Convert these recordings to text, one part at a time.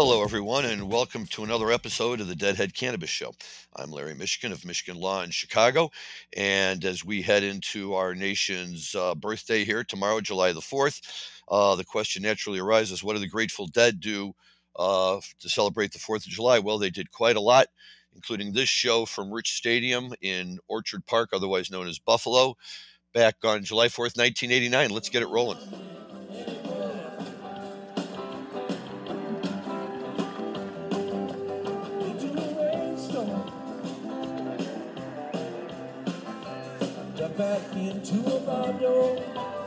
Hello, everyone, and welcome to another episode of the Deadhead Cannabis Show. I'm Larry Mishkin of Mishkin Law in Chicago. And as we head into our nation's uh, birthday here tomorrow, July the 4th, uh, the question naturally arises what do the Grateful Dead do uh, to celebrate the 4th of July? Well, they did quite a lot, including this show from Rich Stadium in Orchard Park, otherwise known as Buffalo, back on July 4th, 1989. Let's get it rolling. Back into a bottle.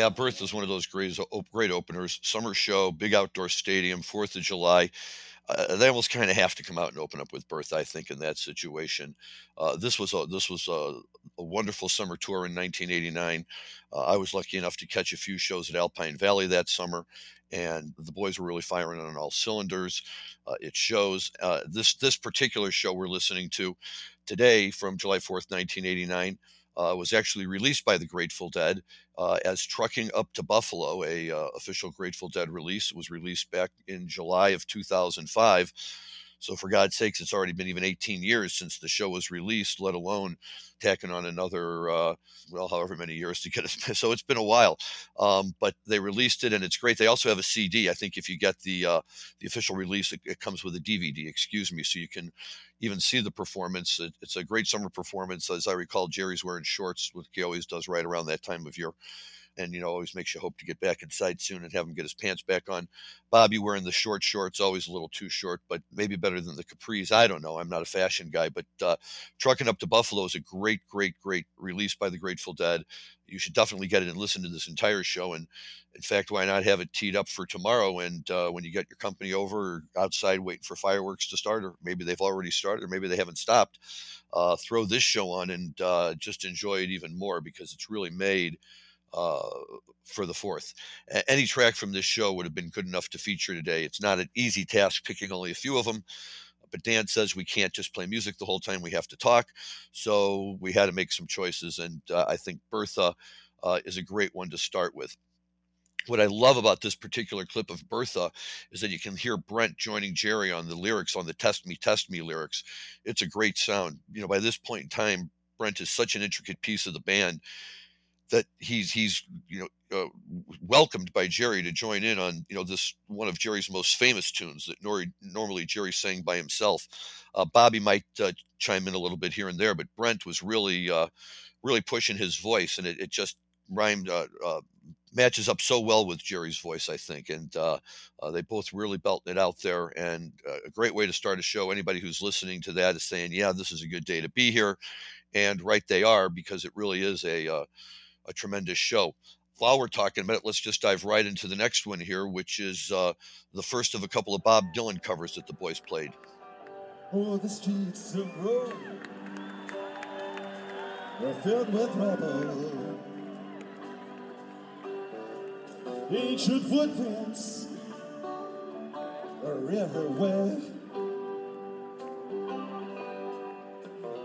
Yeah, Bertha is one of those great, great openers. Summer show, big outdoor stadium, Fourth of July. Uh, they almost kind of have to come out and open up with Bertha, I think, in that situation. Uh, this was a this was a, a wonderful summer tour in 1989. Uh, I was lucky enough to catch a few shows at Alpine Valley that summer, and the boys were really firing on all cylinders. Uh, it shows uh, this this particular show we're listening to today from July 4th, 1989. Uh, was actually released by the Grateful Dead uh, as Trucking Up to Buffalo, a uh, official Grateful Dead release. It was released back in July of 2005. So for God's sakes, it's already been even 18 years since the show was released, let alone tacking on another, uh, well, however many years to get it. So it's been a while, um, but they released it and it's great. They also have a CD. I think if you get the uh, the official release, it, it comes with a DVD. Excuse me, so you can even see the performance. It, it's a great summer performance, as I recall. Jerry's wearing shorts, which he always does right around that time of year and you know always makes you hope to get back inside soon and have him get his pants back on. Bobby wearing the short shorts, always a little too short, but maybe better than the capris. I don't know. I'm not a fashion guy, but uh, trucking up to Buffalo is a great, great, great release by the Grateful Dead. You should definitely get it and listen to this entire show. And in fact, why not have it teed up for tomorrow? And uh, when you get your company over outside waiting for fireworks to start, or maybe they've already started, or maybe they haven't stopped, uh, throw this show on and uh, just enjoy it even more because it's really made uh, for the fourth. A- any track from this show would have been good enough to feature today. It's not an easy task picking only a few of them, but Dan says we can't just play music the whole time. We have to talk. So we had to make some choices, and uh, I think Bertha uh, is a great one to start with. What I love about this particular clip of Bertha is that you can hear Brent joining Jerry on the lyrics on the Test Me, Test Me lyrics. It's a great sound. You know, by this point in time, Brent is such an intricate piece of the band that he's he's you know uh, welcomed by Jerry to join in on you know this one of Jerry's most famous tunes that nor- normally Jerry sang by himself. Uh, Bobby might uh, chime in a little bit here and there, but Brent was really uh, really pushing his voice, and it, it just rhymed uh, uh, matches up so well with Jerry's voice, I think, and uh, uh, they both really belting it out there. And uh, a great way to start a show. Anybody who's listening to that is saying, "Yeah, this is a good day to be here," and right they are because it really is a a tremendous show. While we're talking about it, let's just dive right into the next one here, which is uh, the first of a couple of Bob Dylan covers that the boys played. Oh, the streets of Rome were filled with rubble. Ancient footprints are everywhere.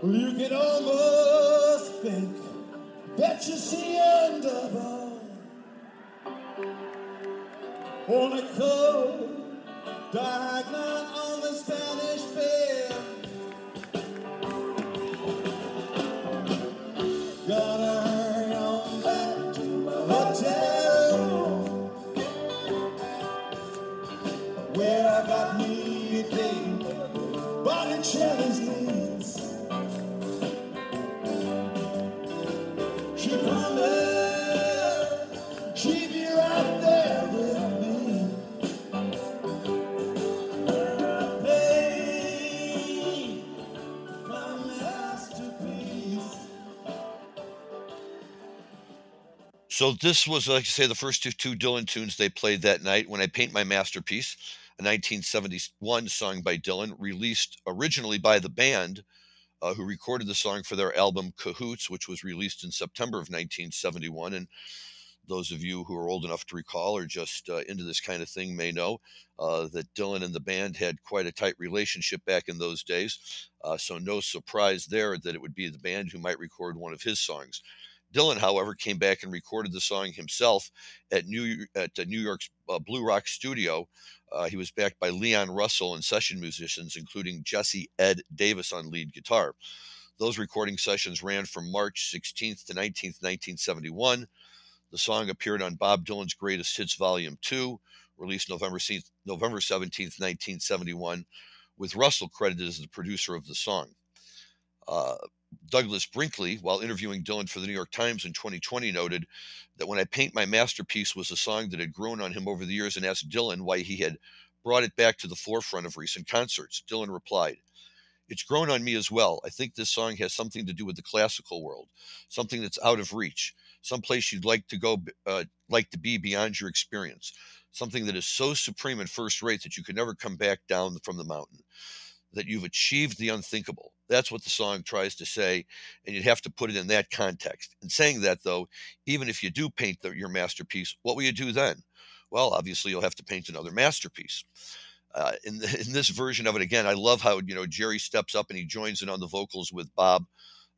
You can almost think that you see end of under on a cold night on the Spanish So this was, like I say, the first two, two Dylan tunes they played that night. When I Paint My Masterpiece, a 1971 song by Dylan, released originally by the band, uh, who recorded the song for their album Cahoots, which was released in September of 1971. And those of you who are old enough to recall or just uh, into this kind of thing may know uh, that Dylan and the band had quite a tight relationship back in those days. Uh, so no surprise there that it would be the band who might record one of his songs. Dylan, however, came back and recorded the song himself at New at New York's uh, Blue Rock Studio. Uh, he was backed by Leon Russell and session musicians, including Jesse Ed Davis on lead guitar. Those recording sessions ran from March 16th to 19th, 1971. The song appeared on Bob Dylan's Greatest Hits Volume 2, released November, se- November 17th, 1971, with Russell credited as the producer of the song. Uh, Douglas Brinkley, while interviewing Dylan for the New York Times in 2020, noted that when I Paint My Masterpiece was a song that had grown on him over the years and asked Dylan why he had brought it back to the forefront of recent concerts. Dylan replied, It's grown on me as well. I think this song has something to do with the classical world, something that's out of reach, someplace you'd like to go, uh, like to be beyond your experience, something that is so supreme and first rate that you could never come back down from the mountain that you've achieved the unthinkable. That's what the song tries to say, and you'd have to put it in that context. In saying that, though, even if you do paint the, your masterpiece, what will you do then? Well, obviously, you'll have to paint another masterpiece. Uh, in, the, in this version of it, again, I love how you know Jerry steps up and he joins in on the vocals with Bob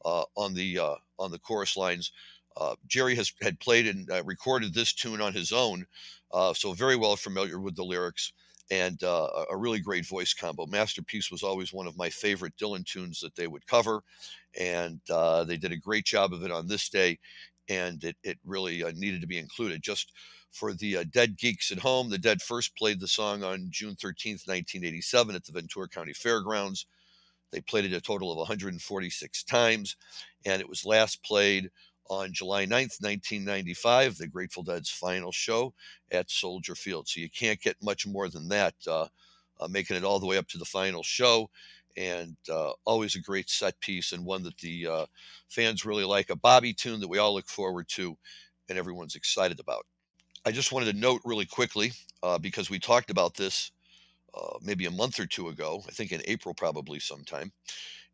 uh, on the uh, on the chorus lines. Uh, Jerry has had played and uh, recorded this tune on his own, uh, so very well familiar with the lyrics and uh, a really great voice combo. Masterpiece was always one of my favorite Dylan tunes that they would cover, and uh, they did a great job of it on this day, and it, it really uh, needed to be included. Just for the uh, Dead Geeks at home, the Dead first played the song on June 13th, 1987, at the Ventura County Fairgrounds. They played it a total of 146 times, and it was last played on July 9th, 1995, the Grateful Dead's final show at Soldier Field. So you can't get much more than that, uh, uh, making it all the way up to the final show. And uh, always a great set piece and one that the uh, fans really like. A Bobby tune that we all look forward to and everyone's excited about. I just wanted to note really quickly, uh, because we talked about this uh, maybe a month or two ago, I think in April, probably sometime.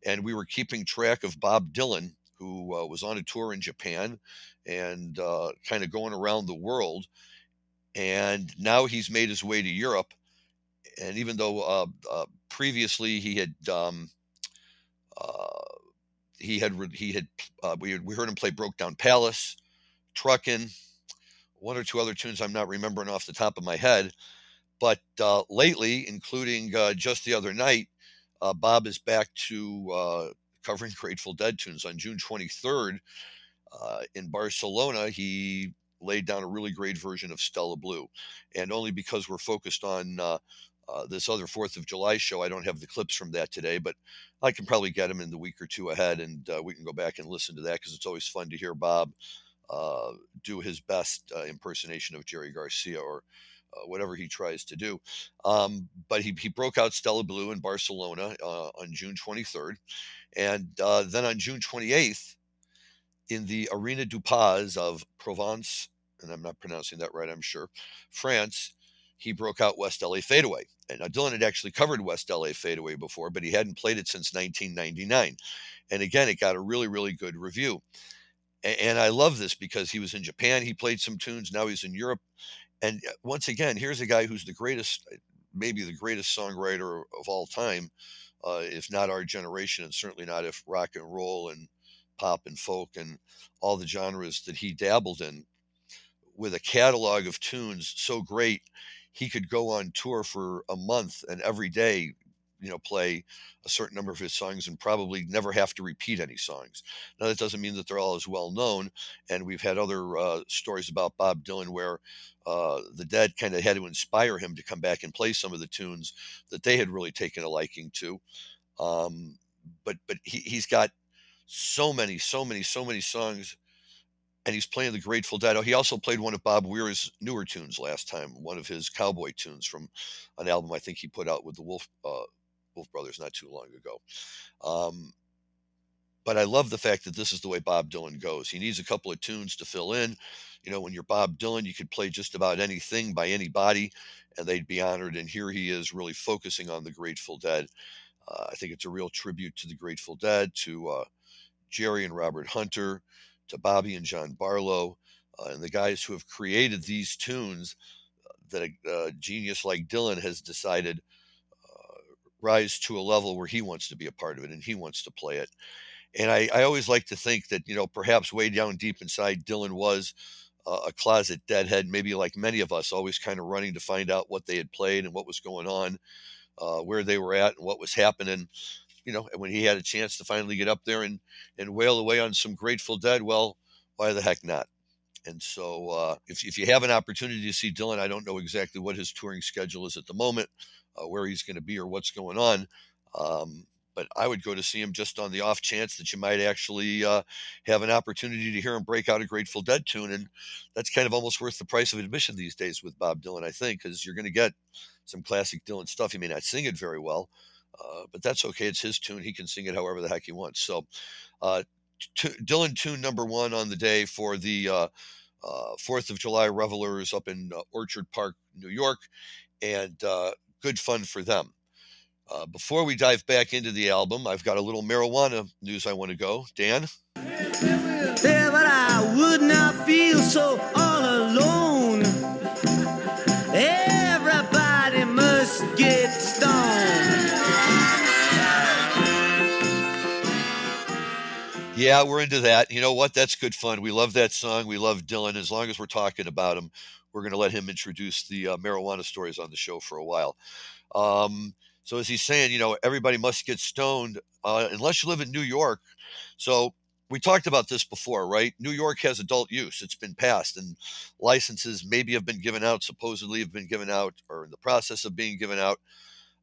And we were keeping track of Bob Dylan who uh, was on a tour in Japan and uh, kind of going around the world. And now he's made his way to Europe. And even though uh, uh previously he had um, uh, he had he had uh, we we heard him play Broke Down Palace, Truckin', one or two other tunes I'm not remembering off the top of my head. But lately, including just the other night, Bob is back to covering Grateful Dead tunes. On June 23rd uh, in Barcelona, he laid down a really great version of Stella Blue. And only because we're focused on uh, uh, this other Fourth of July show, I don't have the clips from that today, but I can probably get them in the week or two ahead, and uh, we can go back and listen to that because it's always fun to hear Bob uh, do his best uh, impersonation of Jerry Garcia or whatever he tries to do. Um, but he, he broke out Stella Blue in Barcelona uh, on June 23rd. And uh, then on June 28th, in the Arena du Pas of Provence, and I'm not pronouncing that right, I'm sure, France, he broke out West LA Fadeaway. And now Dylan had actually covered West LA Fadeaway before, but he hadn't played it since 1999. And again, it got a really, really good review. And I love this because he was in Japan. He played some tunes. Now he's in Europe. And uh, once again, here's a guy who's the greatest, uh, maybe the greatest songwriter of all time, uh, if not our generation, and certainly not if rock and roll and pop and folk and all the genres that he dabbled in, with a catalog of tunes so great, he could go on tour for a month and every day you know play a certain number of his songs and probably never have to repeat any songs now that doesn't mean that they're all as well known and we've had other uh, stories about bob dylan where uh, the dead kind of had to inspire him to come back and play some of the tunes that they had really taken a liking to um, but but he, he's got so many so many so many songs and he's playing the Grateful Dead. Oh, he also played one of Bob Weir's newer tunes last time, one of his cowboy tunes from an album I think he put out with the Wolf uh, Wolf Brothers not too long ago. Um, but I love the fact that this is the way Bob Dylan goes. He needs a couple of tunes to fill in. You know, when you're Bob Dylan, you could play just about anything by anybody, and they'd be honored. And here he is, really focusing on the Grateful Dead. Uh, I think it's a real tribute to the Grateful Dead, to uh, Jerry and Robert Hunter, to Bobby and John Barlow, uh, and the guys who have created these tunes uh, that a, a genius like Dylan has decided uh, rise to a level where he wants to be a part of it and he wants to play it. And I, I always like to think that, you know, perhaps way down deep inside, Dylan was uh, a closet deadhead, maybe like many of us, always kind of running to find out what they had played and what was going on, uh, where they were at, and what was happening. You know, and when he had a chance to finally get up there and, and wail away on some Grateful Dead, well, why the heck not? And so, uh, if, if you have an opportunity to see Dylan, I don't know exactly what his touring schedule is at the moment, uh, where he's going to be, or what's going on. Um, but I would go to see him just on the off chance that you might actually uh, have an opportunity to hear him break out a Grateful Dead tune, and that's kind of almost worth the price of admission these days with Bob Dylan, I think, because you're going to get some classic Dylan stuff. He may not sing it very well, uh, but that's okay. It's his tune; he can sing it however the heck he wants. So, uh, t- Dylan tune number one on the day for the uh, uh, Fourth of July revelers up in uh, Orchard Park, New York, and good fun for them. Uh, before we dive back into the album, I've got a little marijuana news I want to go. Dan? Yeah, but I would not feel so all alone. Everybody must get stoned. Yeah, we're into that. You know what? That's good fun. We love that song. We love Dylan. As long as we're talking about him, we're going to let him introduce the uh, marijuana stories on the show for a while. Um, so as he's saying, you know, everybody must get stoned uh, unless you live in New York. So we talked about this before, right? New York has adult use. It's been passed, and licenses maybe have been given out, supposedly have been given out, or in the process of being given out.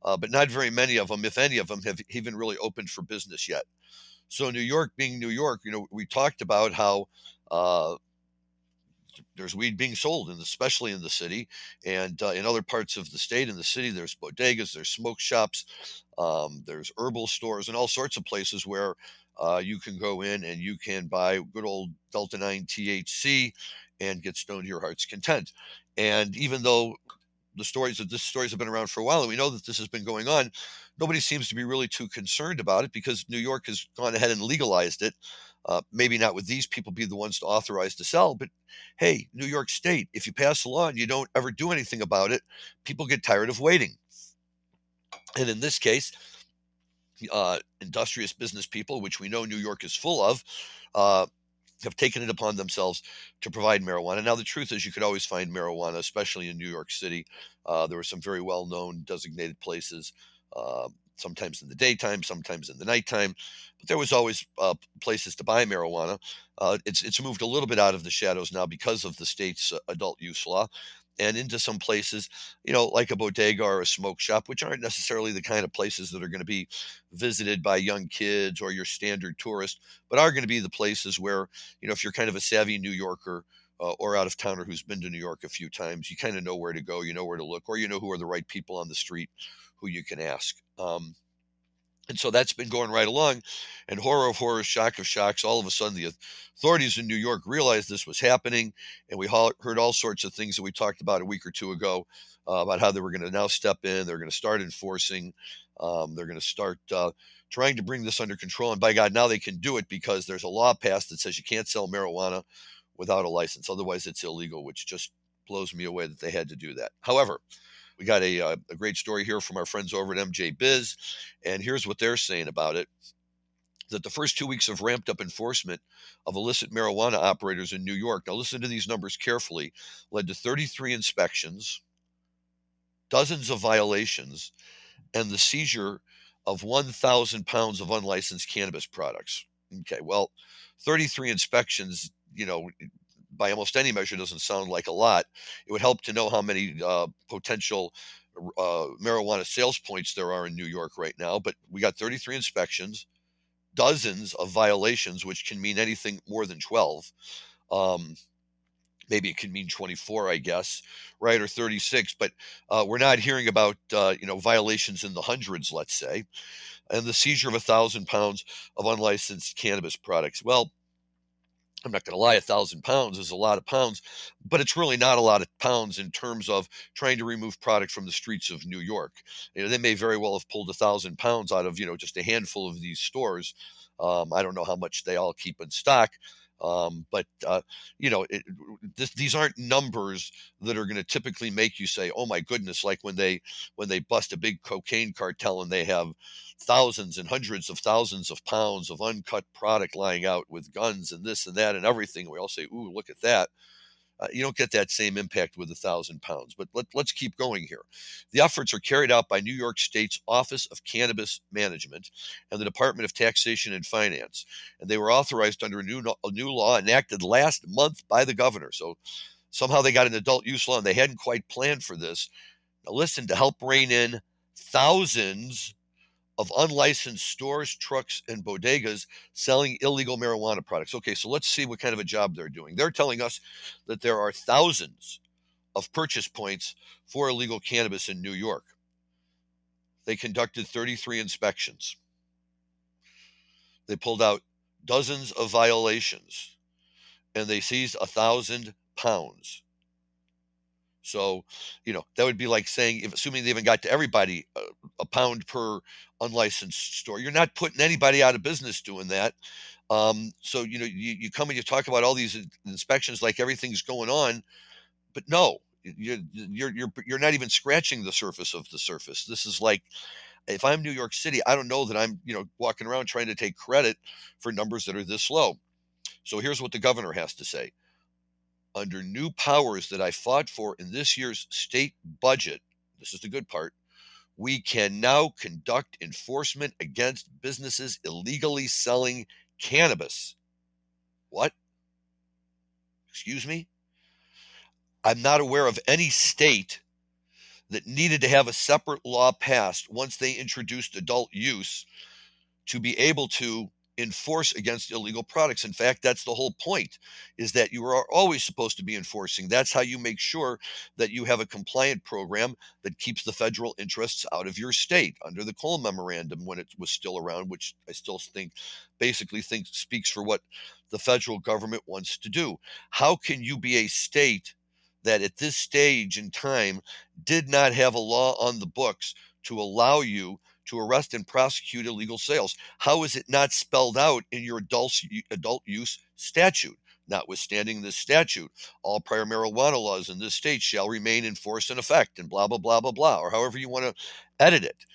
Uh, but not very many of them, if any of them, have even really opened for business yet. So New York, being New York, you know, we talked about how uh, there's weed being sold, and especially in the city and uh, in other parts of the state. In the city, there's bodegas, there's smoke shops, um, there's herbal stores, and all sorts of places where uh, you can go in and you can buy good old Delta 9 THC and get stoned to your heart's content. And even though the stories of this stories have been around for a while, and we know that this has been going on. Nobody seems to be really too concerned about it because New York has gone ahead and legalized it. Uh, maybe not with these people be the ones to authorize to sell, but hey, New York State, if you pass a law and you don't ever do anything about it, people get tired of waiting. And in this case, uh, industrious business people, which we know New York is full of, uh, have taken it upon themselves to provide marijuana. Now, the truth is, you could always find marijuana, especially in New York City. Uh, there were some very well known designated places, uh, sometimes in the daytime, sometimes in the nighttime, but there was always uh, places to buy marijuana. Uh, it's, it's moved a little bit out of the shadows now because of the state's uh, adult use law and into some places, you know, like a bodega or a smoke shop, which aren't necessarily the kind of places that are going to be visited by young kids or your standard tourist, but are going to be the places where, you know, if you're kind of a savvy New Yorker uh, or out of towner who's been to New York a few times, you kind of know where to go, you know where to look, or you know who are the right people on the street who you can ask. Um, and so that's been going right along. And horror of horrors, shock of shocks, all of a sudden the authorities in New York realized this was happening. And we heard all sorts of things that we talked about a week or two ago uh, about how they were going to now step in. They're going to start enforcing. Um, they're going to start uh, trying to bring this under control. And by God, now they can do it because there's a law passed that says you can't sell marijuana without a license. Otherwise, it's illegal, which just blows me away that they had to do that. However, we got a, uh, a great story here from our friends over at MJ Biz, and here's what they're saying about it that the first two weeks of ramped up enforcement of illicit marijuana operators in New York, now listen to these numbers carefully, led to 33 inspections, dozens of violations, and the seizure of 1,000 pounds of unlicensed cannabis products. Okay, well, 33 inspections, you know, by almost any measure doesn't sound like a lot. It would help to know how many uh, potential uh, marijuana sales points there are in New York right now. But we got 33 inspections, dozens of violations, which can mean anything more than 12. Um, maybe it can mean 24, I guess, right, or 36. But uh, we're not hearing about uh, you know violations in the hundreds, let's say, and the seizure of a thousand pounds of unlicensed cannabis products. Well, I'm not going to lie, a thousand pounds is a lot of pounds, but it's really not a lot of pounds in terms of trying to remove product from the streets of New York. You know, they may very well have pulled a thousand pounds out of you know just a handful of these stores. Um, I don't know how much they all keep in stock, um, but uh, you know, it, this, these aren't numbers that are going to typically make you say, "Oh my goodness!" Like when they when they bust a big cocaine cartel and they have thousands and hundreds of thousands of pounds of uncut product lying out with guns and this and that and everything. We all say, "Ooh, look at that." Uh, you don't get that same impact with a thousand pounds. But let, us keep going here. The efforts are carried out by New York State's Office of Cannabis Management and the Department of Taxation and Finance, and they were authorized under a new a new law enacted last month by the governor. So somehow they got an adult use law, and they hadn't quite planned for this. Now listen, to help rein in thousands of unlicensed stores, trucks, and bodegas selling illegal marijuana products. Okay, so let's see what kind of a job they're doing. They're telling us that there are thousands of purchase points for illegal cannabis in New York. They conducted 33 inspections. They pulled out dozens of violations and they seized a thousand pounds. So, you know, that would be like saying, if assuming they even got to everybody, uh, a pound per unlicensed store. You're not putting anybody out of business doing that. Um, so, you know, you, you come and you talk about all these inspections like everything's going on, but no, you're, you're, you're, you're not even scratching the surface of the surface. This is like, if I'm New York City, I don't know that I'm, you know, walking around trying to take credit for numbers that are this low. So here's what the governor has to say under new powers that I fought for in this year's state budget, this is the good part, we can now conduct enforcement against businesses illegally selling cannabis. What? Excuse me? I'm not aware of any state that needed to have a separate law passed once they introduced adult use to be able to enforce against illegal products. In fact, that's the whole point is that you are always supposed to be enforcing. That's how you make sure that you have a compliant program that keeps the federal interests out of your state under the Cole memorandum when it was still around, which I still think basically think speaks for what the federal government wants to do. How can you be a state that at this stage in time did not have a law on the books to allow you to arrest and prosecute illegal sales. How is it not spelled out in your adult, adult use statute? Notwithstanding this statute, all prior marijuana laws in this state shall remain in force and effect, and blah, blah, blah, blah, blah, or however you want to edit it.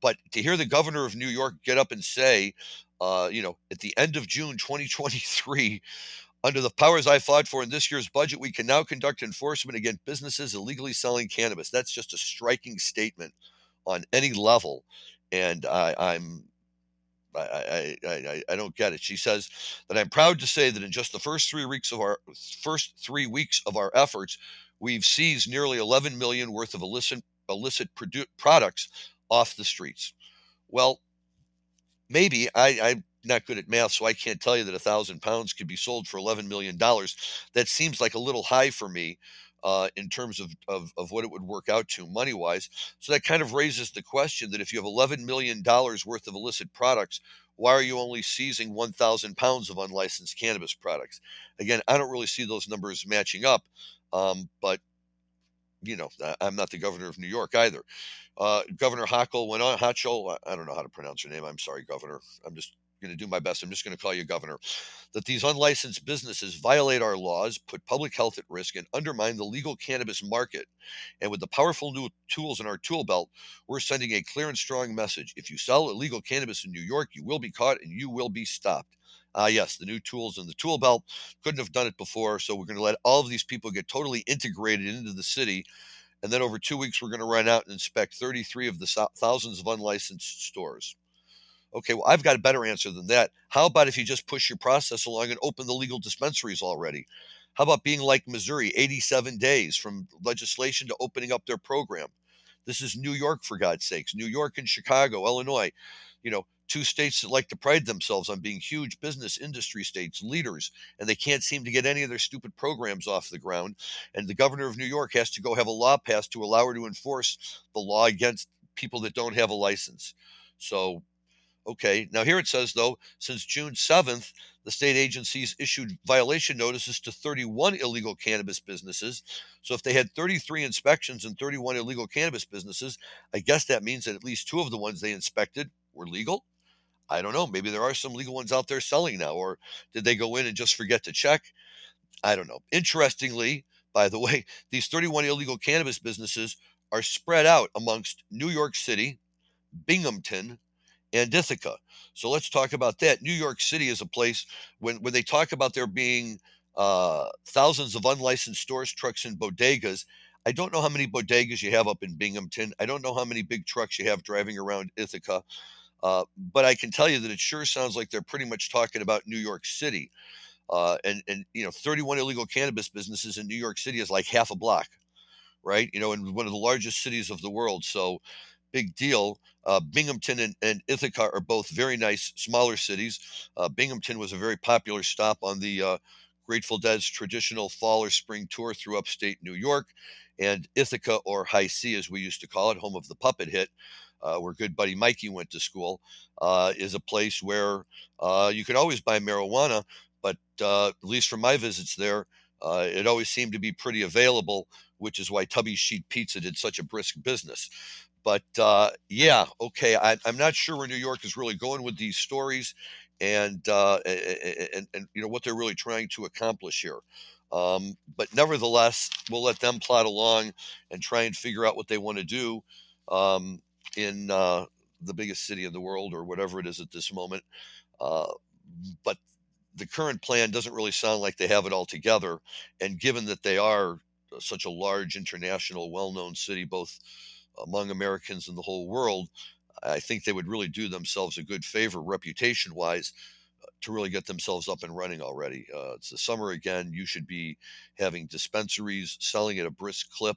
But to hear the governor of New York get up and say, uh, you know, at the end of June 2023, under the powers I fought for in this year's budget, we can now conduct enforcement against businesses illegally selling cannabis. That's just a striking statement on any level and I, I'm I, I, I, I don't get it. She says that I'm proud to say that in just the first three weeks of our first three weeks of our efforts, we've seized nearly 11 million worth of illicit illicit produ- products off the streets. Well, maybe I, I'm not good at math, so I can't tell you that a thousand pounds could be sold for 11 million dollars. That seems like a little high for me uh, in terms of, of, of what it would work out to money wise. So that kind of raises the question that if you have $11 million worth of illicit products, why are you only seizing 1,000 pounds of unlicensed cannabis products? Again, I don't really see those numbers matching up, um, but you know, I'm not the governor of New York either. Uh, governor Hochul went on, Hochul, I don't know how to pronounce your name. I'm sorry, Governor. I'm just going to do my best. I'm just going to call you governor. That these unlicensed businesses violate our laws, put public health at risk, and undermine the legal cannabis market. And with the powerful new tools in our tool belt, we're sending a clear and strong message. If you sell illegal cannabis in New York, you will be caught and you will be stopped. Ah, uh, yes, the new tools in the tool belt couldn't have done it before. So we're going to let all of these people get totally integrated into the city. And then over two weeks, we're going to run out and inspect 33 of the thousands of unlicensed stores. Okay, well, I've got a better answer than that. How about if you just push your process along and open the legal dispensaries already? How about being like Missouri, 87 days from legislation to opening up their program? This is New York, for God's sakes. New York and Chicago, Illinois, you know, two states that like to pride themselves on being huge business industry states, leaders, and they can't seem to get any of their stupid programs off the ground. And the governor of New York has to go have a law passed to allow her to enforce the law against people that don't have a license. So, okay. Now, here it says, though, since June 7th, the state agencies issued violation notices to 31 illegal cannabis businesses. So, if they had 33 inspections and 31 illegal cannabis businesses, I guess that means that at least two of the ones they inspected were legal. I don't know. Maybe there are some legal ones out there selling now, or did they go in and just forget to check? I don't know. Interestingly, by the way, these 31 illegal cannabis businesses are spread out amongst New York City, Binghamton, and Ithaca. So let's talk about that. New York City is a place when when they talk about there being uh, thousands of unlicensed stores, trucks, and bodegas. I don't know how many bodegas you have up in Binghamton. I don't know how many big trucks you have driving around Ithaca. Uh, but I can tell you that it sure sounds like they're pretty much talking about New York City. Uh, and and you know, 31 illegal cannabis businesses in New York City is like half a block, right? You know, in one of the largest cities of the world. So, big deal. Uh, Binghamton and, and, Ithaca are both very nice, smaller cities. Uh, Binghamton was a very popular stop on the uh, Grateful Dead's traditional fall or spring tour through upstate New York. And Ithaca, or High C as we used to call it, home of the puppet hit, uh, where good buddy Mikey went to school, uh, is a place where uh, you could always buy marijuana, but at least from my visits there, uh, it always seemed to be pretty available, which is why Tubby's Sheet Pizza did such a brisk business. But uh, yeah, okay, I, am not sure where New York is really going with these stories, and, and and you know what they're really trying to accomplish here. Um, but nevertheless, we'll let them plot along and try and figure out what they want to do. Um, in uh, the biggest city in the world or whatever it is at this moment. Uh, but the current plan doesn't really sound like they have it all together. And given that they are such a large international, well known city, both among Americans and the whole world, I think they would really do themselves a good favor, reputation wise, uh, to really get themselves up and running already. Uh, it's the summer again. You should be having dispensaries selling at a brisk clip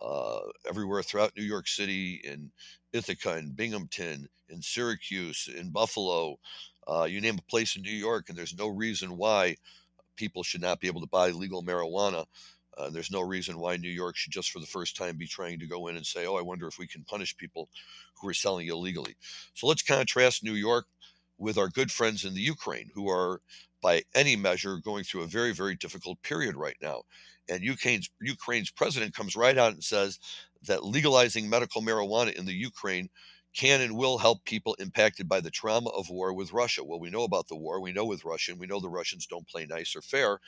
uh, everywhere throughout New York City, in Ithaca, in Binghamton, in Syracuse, in Buffalo. Uh, you name a place in New York, and there's no reason why people should not be able to buy legal marijuana. Uh, there's no reason why New York should just for the first time be trying to go in and say, oh, I wonder if we can punish people who are selling illegally. So let's contrast New York with our good friends in the Ukraine, who are, by any measure, going through a very, very difficult period right now. And Ukraine's, Ukraine's president comes right out and says that legalizing medical marijuana in the Ukraine can and will help people impacted by the trauma of war with Russia. Well, we know about the war. We know with Russia, and we know the Russians don't play nice or fair.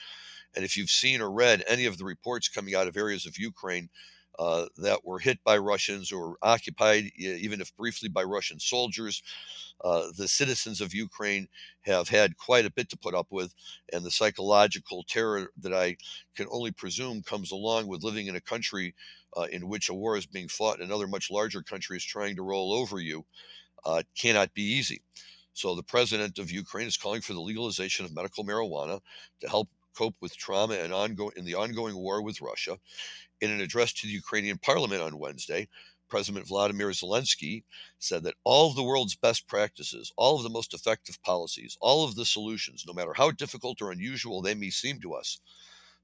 And if you've seen or read any of the reports coming out of areas of Ukraine uh, that were hit by Russians or occupied, even if briefly, by Russian soldiers. Uh, the citizens of Ukraine have had quite a bit to put up with, and the psychological terror that I can only presume comes along with living in a country uh, in which a war is being fought and another much larger country is trying to roll over you uh, cannot be easy. So the president of Ukraine is calling for the legalization of medical marijuana to help cope with trauma and ongoing in the ongoing war with Russia. In an address to the Ukrainian parliament on Wednesday, President Vladimir Zelensky said that all of the world's best practices, all of the most effective policies, all of the solutions, no matter how difficult or unusual they may seem to us,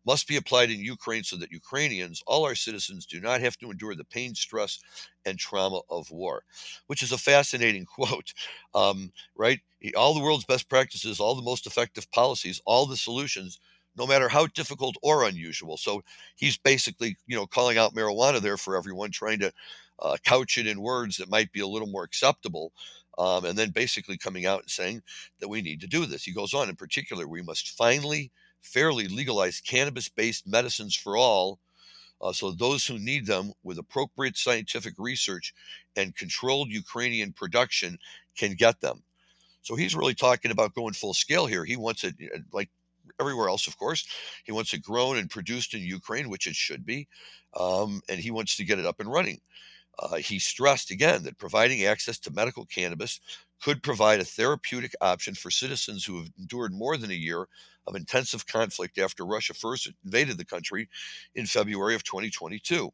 must be applied in Ukraine so that Ukrainians, all our citizens, do not have to endure the pain, stress, and trauma of war, which is a fascinating quote, um, right? All the world's best practices, all the most effective policies, all the solutions no matter how difficult or unusual. So he's basically, you know, calling out marijuana there for everyone, trying to uh, couch it in words that might be a little more acceptable. Um, and then basically coming out and saying that we need to do this. He goes on, in particular, we must finally, fairly legalize cannabis based medicines for all. Uh, so those who need them with appropriate scientific research and controlled Ukrainian production can get them. So he's really talking about going full scale here. He wants it uh, like everywhere else, of course. He wants it grown and produced in Ukraine, which it should be, um, and he wants to get it up and running. Uh, he stressed again that providing access to medical cannabis could provide a therapeutic option for citizens who have endured more than a year of intensive conflict after Russia first invaded the country in February of 2022.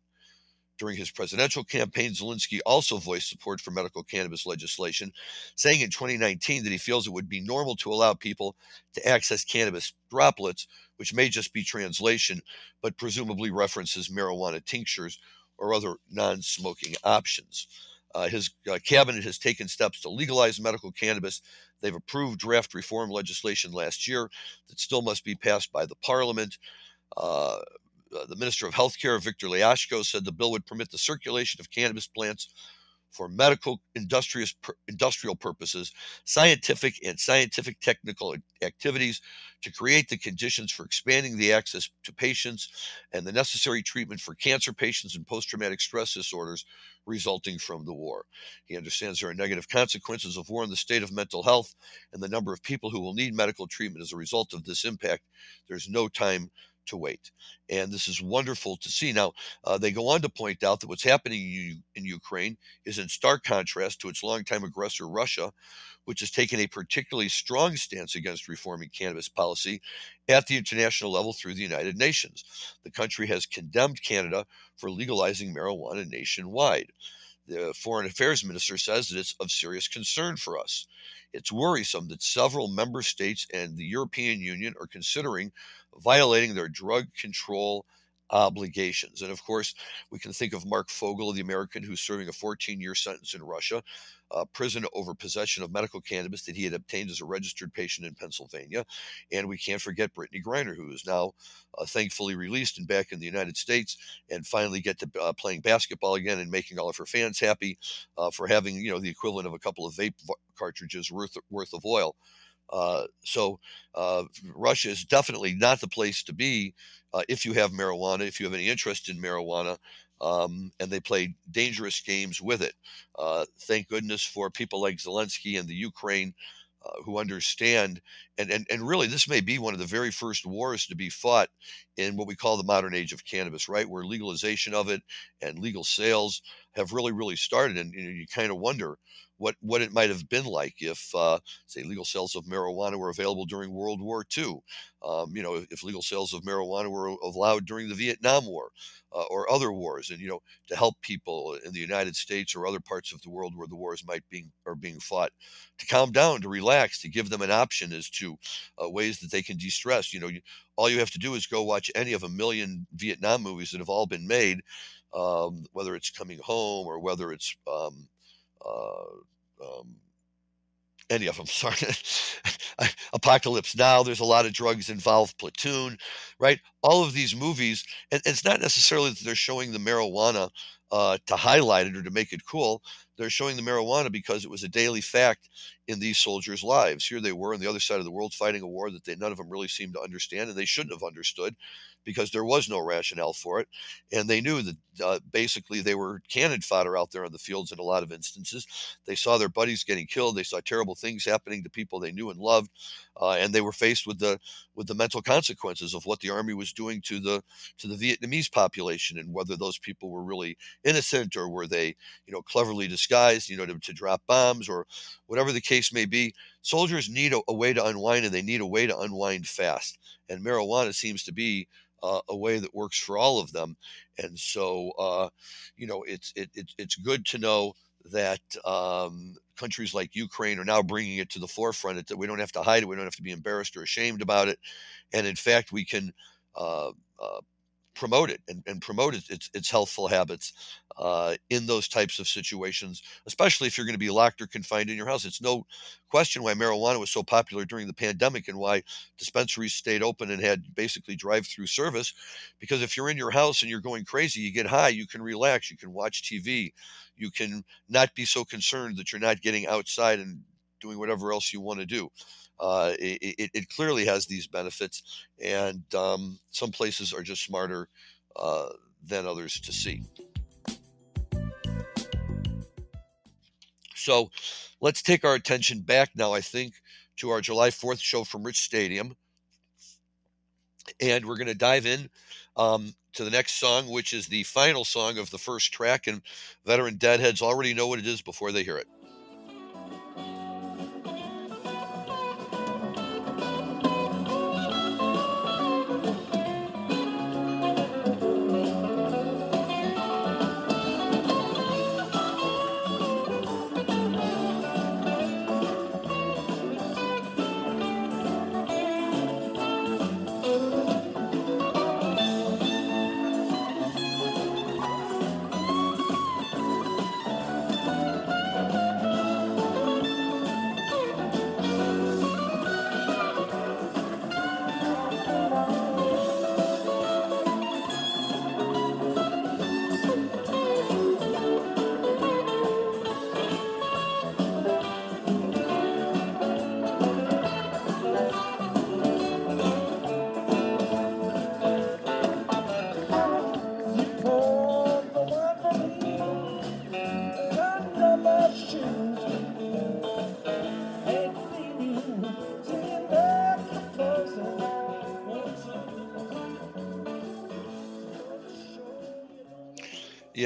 During his presidential campaign, Zelensky also voiced support for medical cannabis legislation, saying in 2019 that he feels it would be normal to allow people to access cannabis droplets, which may just be translation, but presumably references marijuana tinctures or other non smoking options. Uh, his uh, cabinet has taken steps to legalize medical cannabis. They've approved draft reform legislation last year that still must be passed by the parliament. Uh, uh, the Minister of Healthcare, Victor Liashko, said the bill would permit the circulation of cannabis plants for medical industrious, industrial purposes, scientific and scientific technical activities to create the conditions for expanding the access to patients and the necessary treatment for cancer patients and post traumatic stress disorders resulting from the war. He understands there are negative consequences of war on the state of mental health and the number of people who will need medical treatment as a result of this impact. There's no time to wait. And this is wonderful to see. Now, uh, they go on to point out that what's happening in, in Ukraine is in stark contrast to its longtime aggressor, Russia, which has taken a particularly strong stance against reforming cannabis policy at the international level through the United Nations. The country has condemned Canada for legalizing marijuana nationwide. The foreign affairs minister says that it's of serious concern for us. It's worrisome that several member states and the European Union are considering violating their drug control obligations. And of course, we can think of Mark Fogel, the American who's serving a 14 year sentence in Russia, uh, prison over possession of medical cannabis that he had obtained as a registered patient in Pennsylvania. And we can't forget Brittney Griner, who is now uh, thankfully released and back in the United States and finally get to uh, playing basketball again and making all of her fans happy uh, for having, you know, the equivalent of a couple of vape cartridges worth, worth of oil. Uh, so uh, Russia is definitely not the place to be uh, if you have marijuana, if you have any interest in marijuana, um, and they play dangerous games with it. Uh, thank goodness for people like Zelensky and the Ukraine. Uh, who understand and, and and really this may be one of the very first wars to be fought in what we call the modern age of cannabis right where legalization of it and legal sales have really really started and you, know, you kind of wonder what what it might have been like if, uh, say, legal sales of marijuana were available during World War II. Um, you know, if, legal sales of marijuana were allowed during the Vietnam War uh, or other wars, and you know, to help people in the United States or other parts of the world where the wars might be are being fought, to calm down, to relax, to give them an option as to uh, ways that they can de-stress. You know, you, all you have to do is go watch any of a million Vietnam movies that have all been made. Um, whether it's coming home or whether it's um, uh, um, any of them. Sorry, Apocalypse Now. There's a lot of drugs involved. Platoon, right? All of these movies, and, and it's not necessarily that they're showing the marijuana uh, to highlight it or to make it cool. They're showing the marijuana because it was a daily fact in these soldiers' lives. Here they were on the other side of the world fighting a war that they none of them really seemed to understand, and they shouldn't have understood because there was no rationale for it. And they knew that uh, basically they were cannon fodder out there on the fields in a lot of instances. They saw their buddies getting killed. They saw terrible things happening to people they knew and loved, uh, and they were faced with the with the mental consequences of what the army was doing to the to the Vietnamese population and whether those people were really innocent or were they you know cleverly disguised you know to, to drop bombs or whatever the case may be. Soldiers need a, a way to unwind and they need a way to unwind fast. And marijuana seems to be uh, a way that works for all of them. And so, uh, you know, it's it, it, it's good to know that um, countries like Ukraine are now bringing it to the forefront. That we don't have to hide it. We don't have to be embarrassed or ashamed about it. And in fact, we can uh, uh promote it and, and promote it, its, its healthful habits uh, in those types of situations, especially if you're going to be locked or confined in your house. It's no question why marijuana was so popular during the pandemic and why dispensaries stayed open and had basically drive through service. Because if you're in your house and you're going crazy, you get high, you can relax, you can watch TV, you can not be so concerned that you're not getting outside and doing whatever else you want to do uh, it, it, clearly has these benefits, and um, some places are just smarter uh, than others to see. So let's take our attention back now, I think, to our July 4th show from Rich Stadium. And we're going to dive in um, to the next song, which is the final song of the first track. And veteran deadheads already know what it is before they hear it.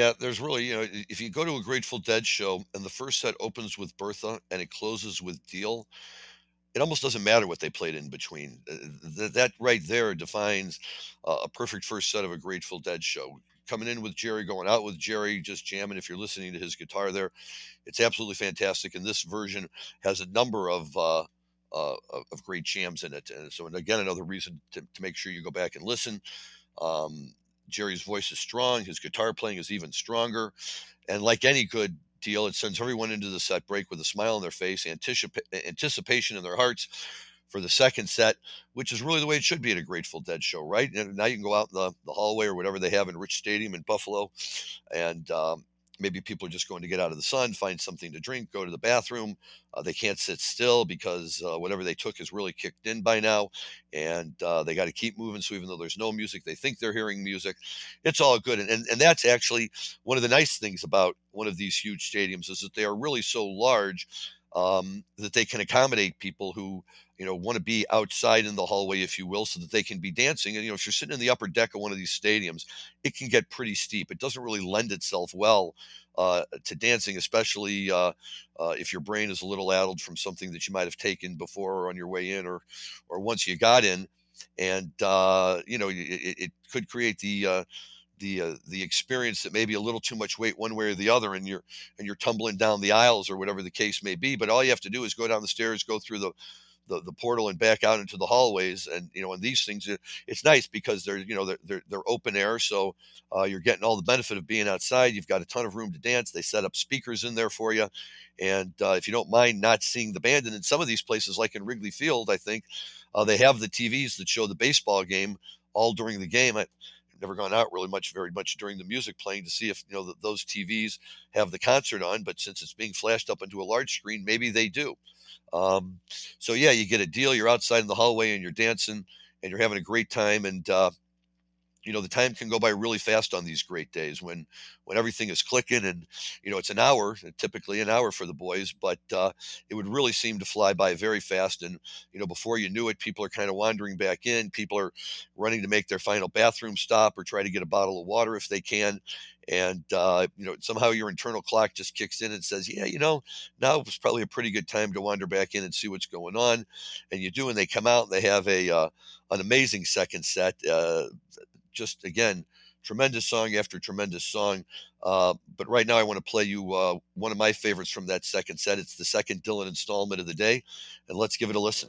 Yeah, there's really, you know, if you go to a Grateful Dead show and the first set opens with Bertha and it closes with Deal, it almost doesn't matter what they played in between. Uh, th- that right there defines a perfect first set of a Grateful Dead show. Coming in with Jerry, going out with Jerry, just jamming. If you're listening to his guitar there, it's absolutely fantastic. And this version has a number of uh, uh, of of great jams in it. And so, and again, another reason to, to make sure you go back and listen. Um, Jerry's voice is strong. His guitar playing is even stronger. And like any good deal, it sends everyone into the set break with a smile on their face, anticipa- anticipation in their hearts for the second set, which is really the way it should be at a Grateful Dead show, right? And now you can go out in the, the hallway or whatever they have in Rich Stadium in Buffalo, and um, maybe people are just going to get out of the sun, find something to drink, go to the bathroom. Uh, they can't sit still because uh, whatever they took is really kicked in by now, and uh, they got to keep moving. So even though there's no music, they think they're hearing music. It's all good, and, and and that's actually one of the nice things about one of these huge stadiums is that they are really so large um, that they can accommodate people who you know want to be outside in the hallway if you will so that they can be dancing and you know if you're sitting in the upper deck of one of these stadiums it can get pretty steep. It doesn't really lend itself well uh, to dancing especially uh, uh, if your brain is a little addled from something that you might have taken before or on your way in or or once you got in. And uh, you know it, it could create the uh, the uh, the experience that maybe a little too much weight one way or the other and you're and you're tumbling down the aisles or whatever the case may be. But all you have to do is go down the stairs go through the the, the portal and back out into the hallways and you know and these things it's nice because they're you know they're they're, they're open air so uh, you're getting all the benefit of being outside. You've got a ton of room to dance. They set up speakers in there for you and uh, if you don't mind not seeing the band and in some of these places like in wrigley field i think uh, they have the tvs that show the baseball game all during the game. I, never gone out really much, very much during the music playing to see if you know that those TVs have the concert on. But since it's being flashed up into a large screen, maybe they do. Um, so yeah, you get a deal. You're outside in the hallway and you're dancing and you're having a great time. And uh, you know the time can go by really fast on these great days when when everything is clicking and you know it's an hour typically an hour for the boys but uh, it would really seem to fly by very fast and you know before you knew it people are kind of wandering back in people are running to make their final bathroom stop or try to get a bottle of water if they can and uh, you know somehow your internal clock just kicks in and says yeah you know now it's probably a pretty good time to wander back in and see what's going on and you do and they come out and they have a uh, an amazing second set uh, just again tremendous song after tremendous song. Uh, but right now, I want to play you uh, one of my favorites from that second set. It's the second Dylan installment of the day, and let's give it a listen.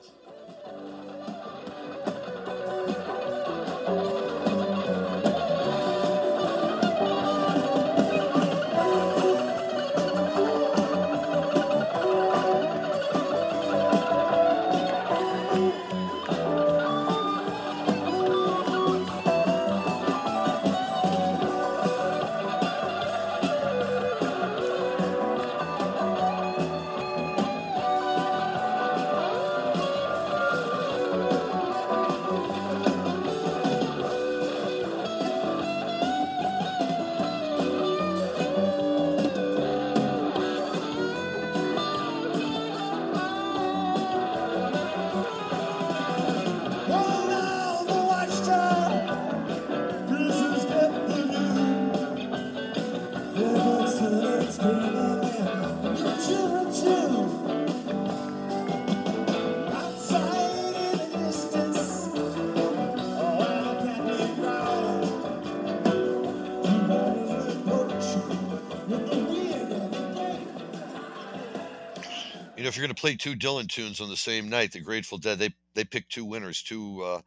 If you're going to play two Dylan tunes on the same night, the Grateful Dead they they picked two winners, two uh,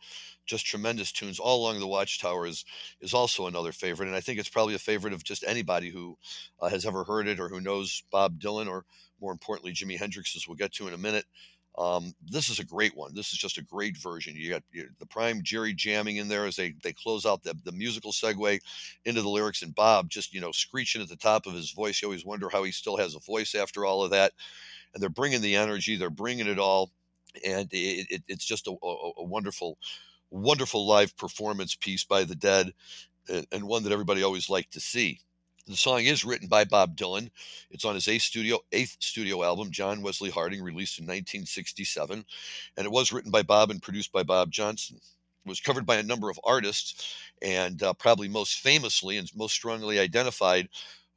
just tremendous tunes all along the Watchtower is is also another favorite, and I think it's probably a favorite of just anybody who uh, has ever heard it or who knows Bob Dylan or more importantly Jimi Hendrix, as we'll get to in a minute. Um, this is a great one. This is just a great version. You got the prime Jerry jamming in there as they they close out the the musical segue into the lyrics, and Bob just you know screeching at the top of his voice. You always wonder how he still has a voice after all of that and they're bringing the energy, they're bringing it all, and it, it, it's just a, a, a wonderful, wonderful live performance piece by the Dead, and, one that everybody always liked to see. The song is written by Bob Dylan. It's on his eighth studio eighth studio album, John Wesley Harding, released in 1967, and it was written by Bob and produced by Bob Johnson. It was covered by a number of artists, and uh, probably most famously and most strongly identified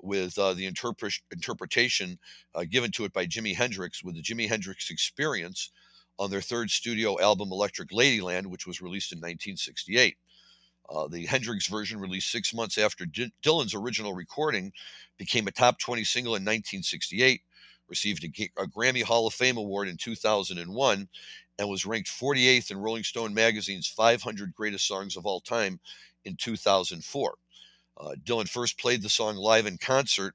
with uh, the interpre- interpretation uh, given to it by Jimi Hendrix with the Jimi Hendrix Experience on their third studio album Electric Ladyland, which was released in 1968. Uh, the Hendrix version, released six months after D- Dylan's original recording, became a top 20 single in 1968, received a, a, Grammy Hall of Fame award in 2001, and was ranked 48th in Rolling Stone magazine's 500 greatest songs of all time in 2004. Uh, Dylan first played the song live in concert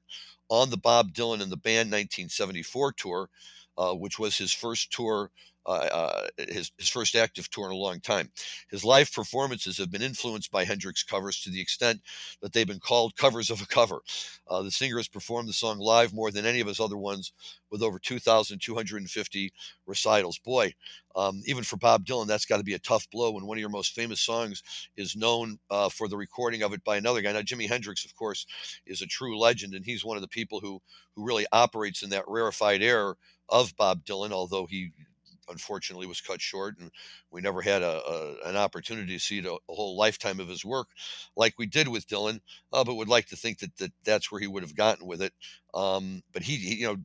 on the Bob Dylan and the Band 1974 tour, uh, which was his first tour uh, uh, his, his first active tour in a long time. His live performances have been influenced by Hendrix covers to the extent that they've been called covers of a cover. Uh, the singer has performed the song live more than any of his other ones, with over 2,250 recitals. Boy, um, even for Bob Dylan, that's got to be a tough blow when one of your most famous songs is known uh, for the recording of it by another guy. Now, Jimi Hendrix, of course, is a true legend, and he's one of the people who who really operates in that rarefied air of Bob Dylan, although he unfortunately was cut short, and we never had a, a an opportunity to see the, a whole lifetime of his work like we did with Dylan. Uh, but would like to think that, that that's where he would have gotten with it. Um, but he, he, you know,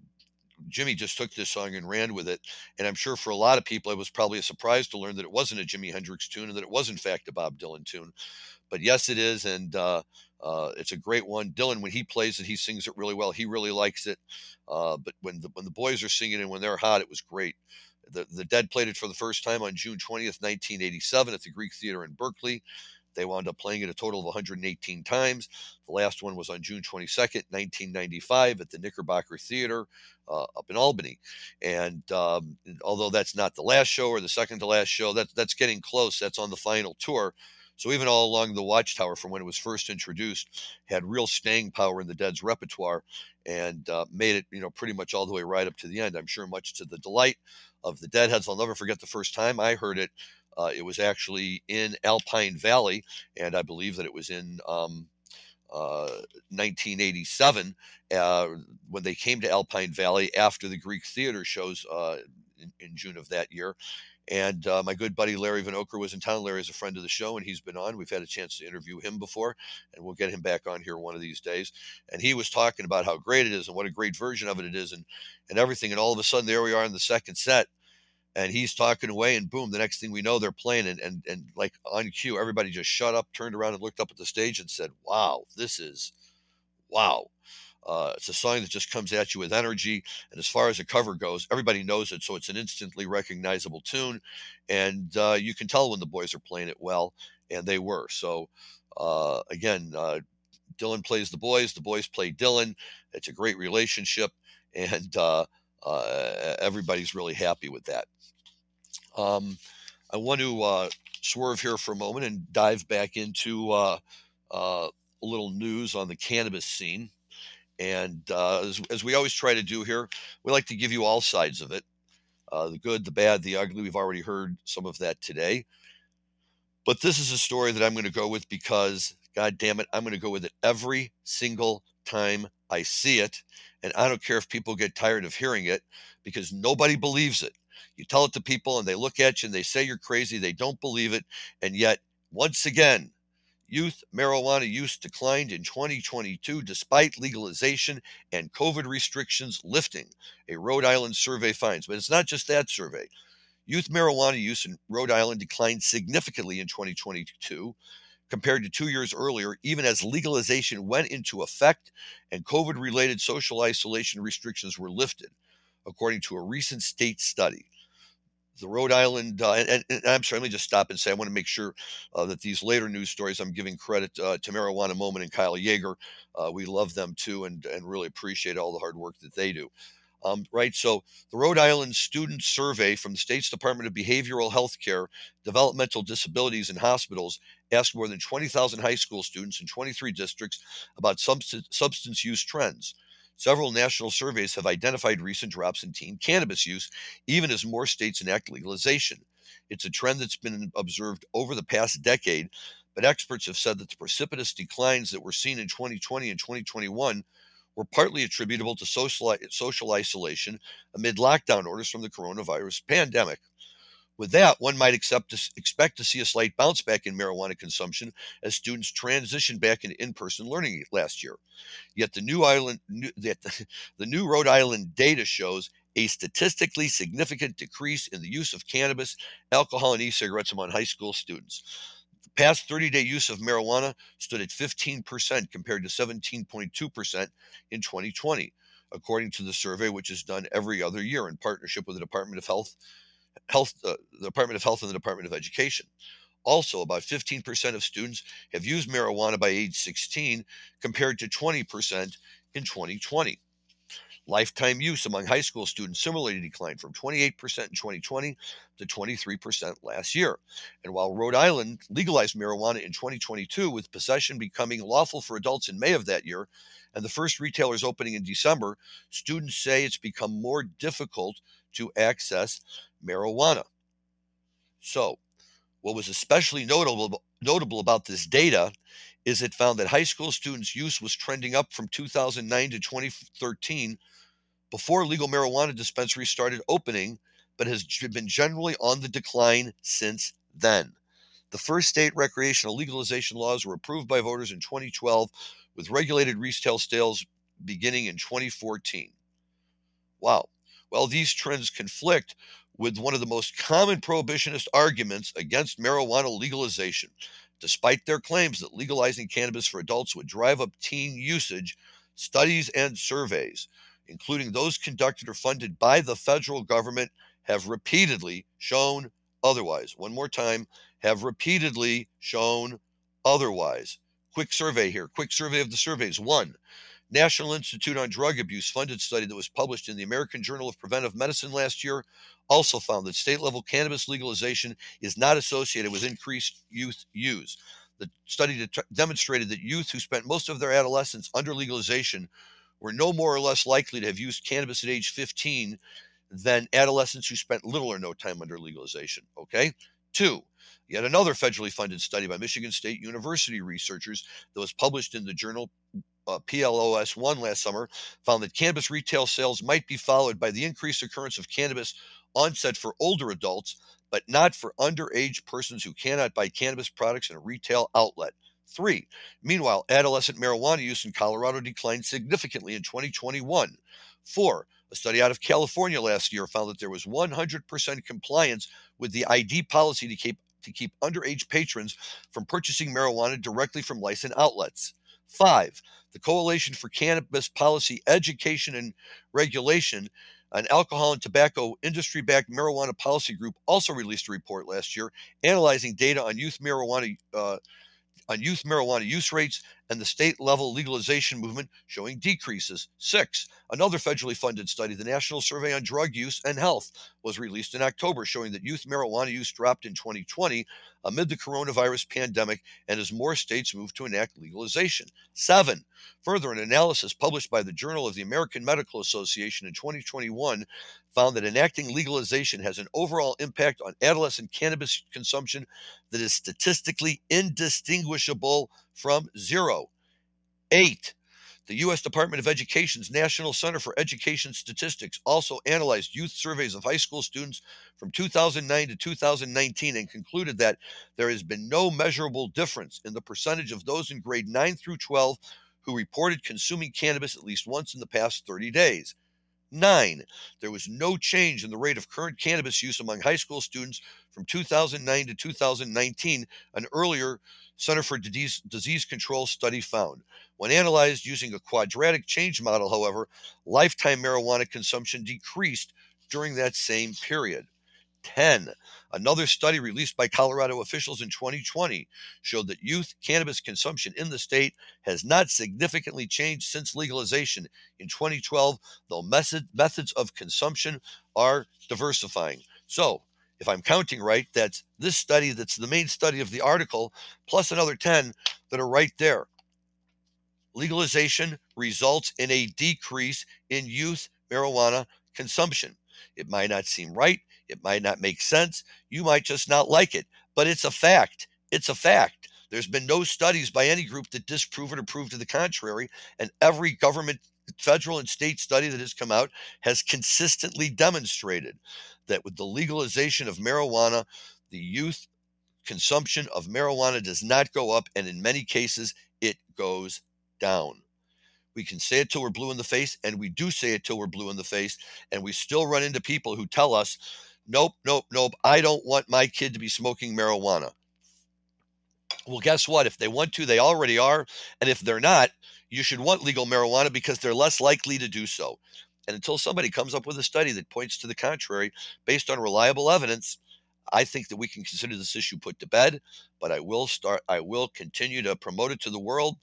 Jimmy just took this song and ran with it. And I'm sure for a lot of people, it was probably a surprise to learn that it wasn't a Jimi Hendrix tune and that it was, in fact, a Bob Dylan tune. But yes, it is. And uh, uh, it's a great one. Dylan, when he plays it, he sings it really well. He really likes it. Uh, but when the, when the boys are singing and when they're hot, it was great. The, the Dead played it for the first time on June 20th, 1987, at the Greek Theater in Berkeley. They wound up playing it a total of 118 times. The last one was on June 22nd, 1995, at the Knickerbocker Theater uh, up in Albany. And um, although that's not the last show or the second to last show, that, that's getting close. That's on the final tour. So even all along the Watchtower, from when it was first introduced, had real staying power in the Dead's repertoire, and uh, made it, you know, pretty much all the way right up to the end. I'm sure much to the delight of the Deadheads. I'll never forget the first time I heard it. Uh, it was actually in Alpine Valley, and I believe that it was in um, uh, 1987 uh, when they came to Alpine Valley after the Greek Theater shows uh, in, in, June of that year. And uh, my good buddy Larry Vanoker was in town. Larry is a friend of the show, and he's been on. We've had a chance to interview him before, and we'll get him back on here one of these days. And he was talking about how great it is and what a great version of it it is, and and everything. And all of a sudden, there we are in the second set, and he's talking away, and boom, the next thing we know, they're playing, and and and like on cue, everybody just shut up, turned around, and looked up at the stage and said, "Wow, this is, wow." Uh, it's a song that just comes at you with energy. And as far as the cover goes, everybody knows it. So it's an instantly recognizable tune. And uh, you can tell when the boys are playing it well. And they were. So uh, again, uh, Dylan plays the boys, the boys play Dylan. It's a great relationship. And uh, uh, everybody's really happy with that. Um, I want to swerve here for a moment and dive back into a little news on the cannabis scene. And uh, as, as, we always try to do here, we like to give you all sides of it uh, the good, the bad, the ugly. We've already heard some of that today. But this is a story that I'm going to go with because, God damn it, I'm going to go with it every single time I see it. And I don't care if people get tired of hearing it because nobody believes it. You tell it to people and they look at you and they say you're crazy. They don't believe it. And yet, once again, Youth marijuana use declined in 2022 despite legalization and COVID restrictions lifting, a Rhode Island survey finds. But it's not just that survey. Youth marijuana use in Rhode Island declined significantly in 2022 compared to two years earlier, even as legalization went into effect and COVID related social isolation restrictions were lifted, according to a recent state study the Rhode Island, uh, and, and, I'm sorry, let me just stop and say I want to make sure uh, that these later news stories, I'm giving credit uh, to Marijuana Moment and Kyle Jaeger. Uh, we love them too and, and really appreciate all the hard work that they do. Um, right, so the Rhode Island Student Survey from the state's Department of Behavioral Health Care, Developmental Disabilities, and Hospitals asked more than 20,000 high school students in 23 districts about substance, substance use trends. Several national surveys have identified recent drops in teen cannabis use, even as more states enact legalization. It's a trend that's been observed over the past decade, but experts have said that the precipitous declines that were seen in 2020 and 2021 were partly attributable to social, social isolation amid lockdown orders from the coronavirus pandemic. With that, one might to, expect to see a slight bounce back in marijuana consumption as students transitioned back into in-person learning last year. Yet the new island, new, the, the new Rhode Island data shows a statistically significant decrease in the use of cannabis, alcohol, and e-cigarettes among high school students. The past 30-day use of marijuana stood at 15% compared to 17.2% in 2020, according to the survey, which is done every other year in partnership with the Department of Health Health, uh, the Department of Health and the Department of Education. Also, about 15% of students have used marijuana by age 16, compared to 20% in 2020. Lifetime use among high school students similarly declined from 28% in 2020 to 23% last year. And while Rhode Island legalized marijuana in 2022, with possession becoming lawful for adults in May of that year, and the first retailers opening in December, students say it's become more difficult to access marijuana. So, what was especially notable, notable about this data is it found that high school students' use was trending up from 2009 to 2013 before legal marijuana dispensaries started opening, but has been generally on the decline since then. The first state recreational legalization laws were approved by voters in 2012, with regulated retail sales beginning in 2014. Wow. Well, these trends conflict with one of the most common prohibitionist arguments against marijuana legalization. Despite their claims that legalizing cannabis for adults would drive up teen usage, studies and surveys, including those conducted or funded by the federal government, have repeatedly shown otherwise. One more time, have repeatedly shown otherwise. Quick survey here. Quick survey of the surveys. One, National Institute on Drug Abuse funded study that was published in the American Journal of Preventive Medicine last year also found that state level cannabis legalization is not associated with increased youth use. The study det- demonstrated that youth who spent most of their adolescence under legalization were no more or less likely to have used cannabis at age 15 than adolescents who spent little or no time under legalization. Okay? Two, yet another federally funded study by Michigan State University researchers that was published in the journal uh, PLOS 1 last summer found that cannabis retail sales might be followed by the increased occurrence of cannabis onset for older adults, but not for underage persons who cannot buy cannabis products in a retail outlet. Three, meanwhile, adolescent marijuana use in Colorado declined significantly in 2021. Four, a study out of California last year found that there was 100% compliance with the ID policy to keep to keep underage patrons from purchasing marijuana directly from licensed outlets. Five, the Coalition for Cannabis Policy Education and Regulation, an alcohol and tobacco industry backed marijuana policy group, also released a report last year analyzing data on youth marijuana. Uh, on youth marijuana use rates and the state level legalization movement showing decreases. Six, another federally funded study, the National Survey on Drug Use and Health, was released in October, showing that youth marijuana use dropped in 2020 amid the coronavirus pandemic and as more states move to enact legalization. Seven, further, an analysis published by the Journal of the American Medical Association in 2021 found that enacting legalization has an overall impact on adolescent cannabis consumption that is statistically indistinguishable from zero. Eight, the U.S. Department of Education's National Center for Education Statistics also analyzed youth surveys of high school students from 2009 to 2019 and concluded that there has been no measurable difference in the percentage of those in grade 9 through 12 who reported consuming cannabis at least once in the past 30 days. Nine, there was no change in the rate of current cannabis use among high school students from 2009 to 2019, an earlier Center for Disease, Disease Control study found. When analyzed using a quadratic change model, however, lifetime marijuana consumption decreased during that same period. 10. Another study released by Colorado officials in 2020 showed that youth cannabis consumption in the state has not significantly changed since legalization in 2012, though method, methods of consumption are diversifying. So, if I'm counting right, that's this study that's the main study of the article, plus another 10 that are right there. Legalization results in a decrease in youth marijuana consumption. It might not seem right. It might not make sense. You might just not like it, but it's a fact. It's a fact. There's been no studies by any group that disprove it or prove to the contrary. And every government federal and state study that has come out has consistently demonstrated that with the legalization of marijuana, the youth consumption of marijuana does not go up, and in many cases, it goes down. We can say it till we're blue in the face, and we do say it till we're blue in the face, and we still run into people who tell us, nope, nope, nope, I don't want my kid to be smoking marijuana. Well, guess what? If they want to, they already are. And if they're not, you should want legal marijuana because they're less likely to do so. And until somebody comes up with a study that points to the contrary based on reliable evidence, I think that we can consider this issue put to bed, but I will start I will continue to promote it to the world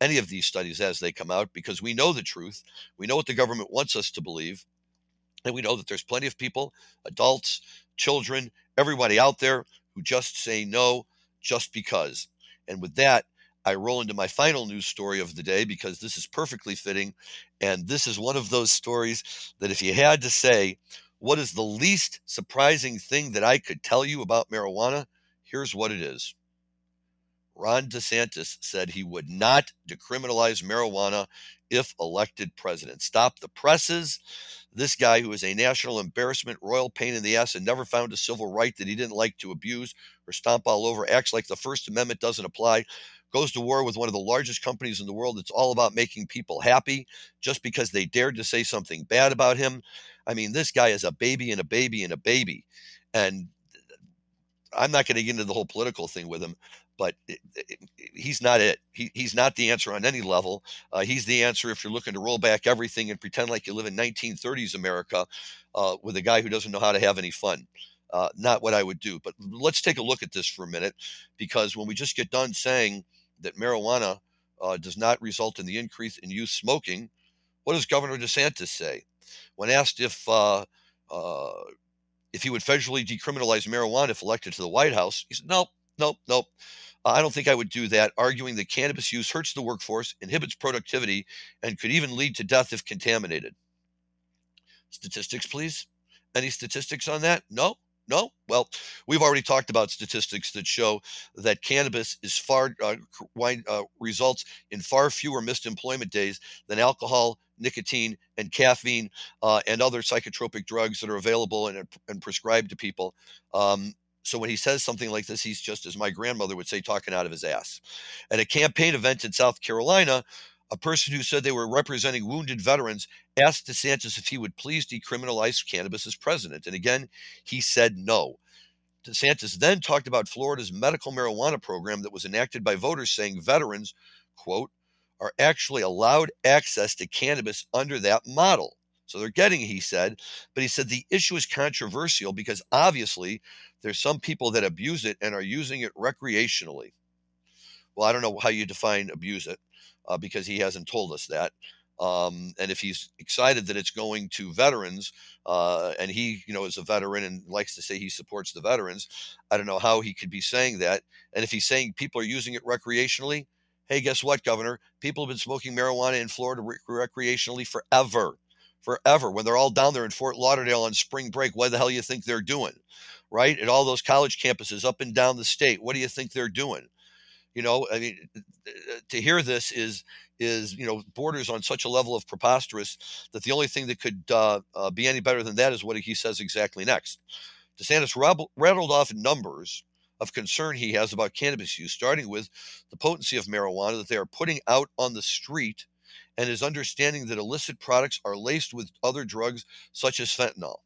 any of these studies as they come out because we know the truth. We know what the government wants us to believe. And we know that there's plenty of people, adults, children, everybody out there who just say no just because. And with that, I roll into my final news story of the day because this is perfectly fitting. And this is one of those stories that if you had to say, what is the least surprising thing that I could tell you about marijuana? Here's what it is. Ron DeSantis said he would not decriminalize marijuana if elected president. Stop the presses. This guy, who is a national embarrassment, royal pain in the ass, and never found a civil right that he didn't like to abuse or stomp all over, acts like the First Amendment doesn't apply, goes to war with one of the largest companies in the world. It's all about making people happy just because they dared to say something bad about him. I mean, this guy is a baby and a baby and a baby. And I'm not going to get into the whole political thing with him, but it, it, he's not it. He, he's not the answer on any level. Uh, he's the answer if you're looking to roll back everything and pretend like you live in 1930s America uh, with a guy who doesn't know how to have any fun. Uh, not what I would do. But let's take a look at this for a minute, because when we just get done saying that marijuana uh, does not result in the increase in youth smoking, what does Governor DeSantis say? When asked if uh, uh, if he would federally decriminalize marijuana if elected to the White House, he said, "Nope, nope, nope. I don't think I would do that." Arguing that cannabis use hurts the workforce, inhibits productivity, and could even lead to death if contaminated. Statistics, please. Any statistics on that? No. No? Well, we've already talked about statistics that show that cannabis is far uh, uh, results in far fewer missed employment days than alcohol, nicotine, and caffeine, uh, and other psychotropic drugs that are available and, and prescribed to people. Um, so when he says something like this, he's just, as my grandmother would say, talking out of his ass. At a campaign event in South Carolina, a person who said they were representing wounded veterans asked DeSantis if he would please decriminalize cannabis as president. And again, he said no. DeSantis then talked about Florida's medical marijuana program that was enacted by voters, saying veterans, quote, are actually allowed access to cannabis under that model. So they're getting, he said, but he said the issue is controversial because obviously there's some people that abuse it and are using it recreationally. Well, I don't know how you define abuse it uh, because he hasn't told us that. Um, and if he's excited that it's going to veterans, uh, and he, you know, is a veteran and likes to say he supports the veterans, I don't know how he could be saying that. And if he's saying people are using it recreationally, hey, guess what, Governor? People have been smoking marijuana in Florida rec- recreationally forever, forever. When they're all down there in Fort Lauderdale on spring break, what the hell you think they're doing? Right? At all those college campuses up and down the state, what do you think they're doing? You know, I mean, to hear this is is you know borders on such a level of preposterous that the only thing that could uh, uh, be any better than that is what he says exactly next. DeSantis rattled off numbers of concern he has about cannabis use, starting with the potency of marijuana that they are putting out on the street, and his understanding that illicit products are laced with other drugs such as fentanyl.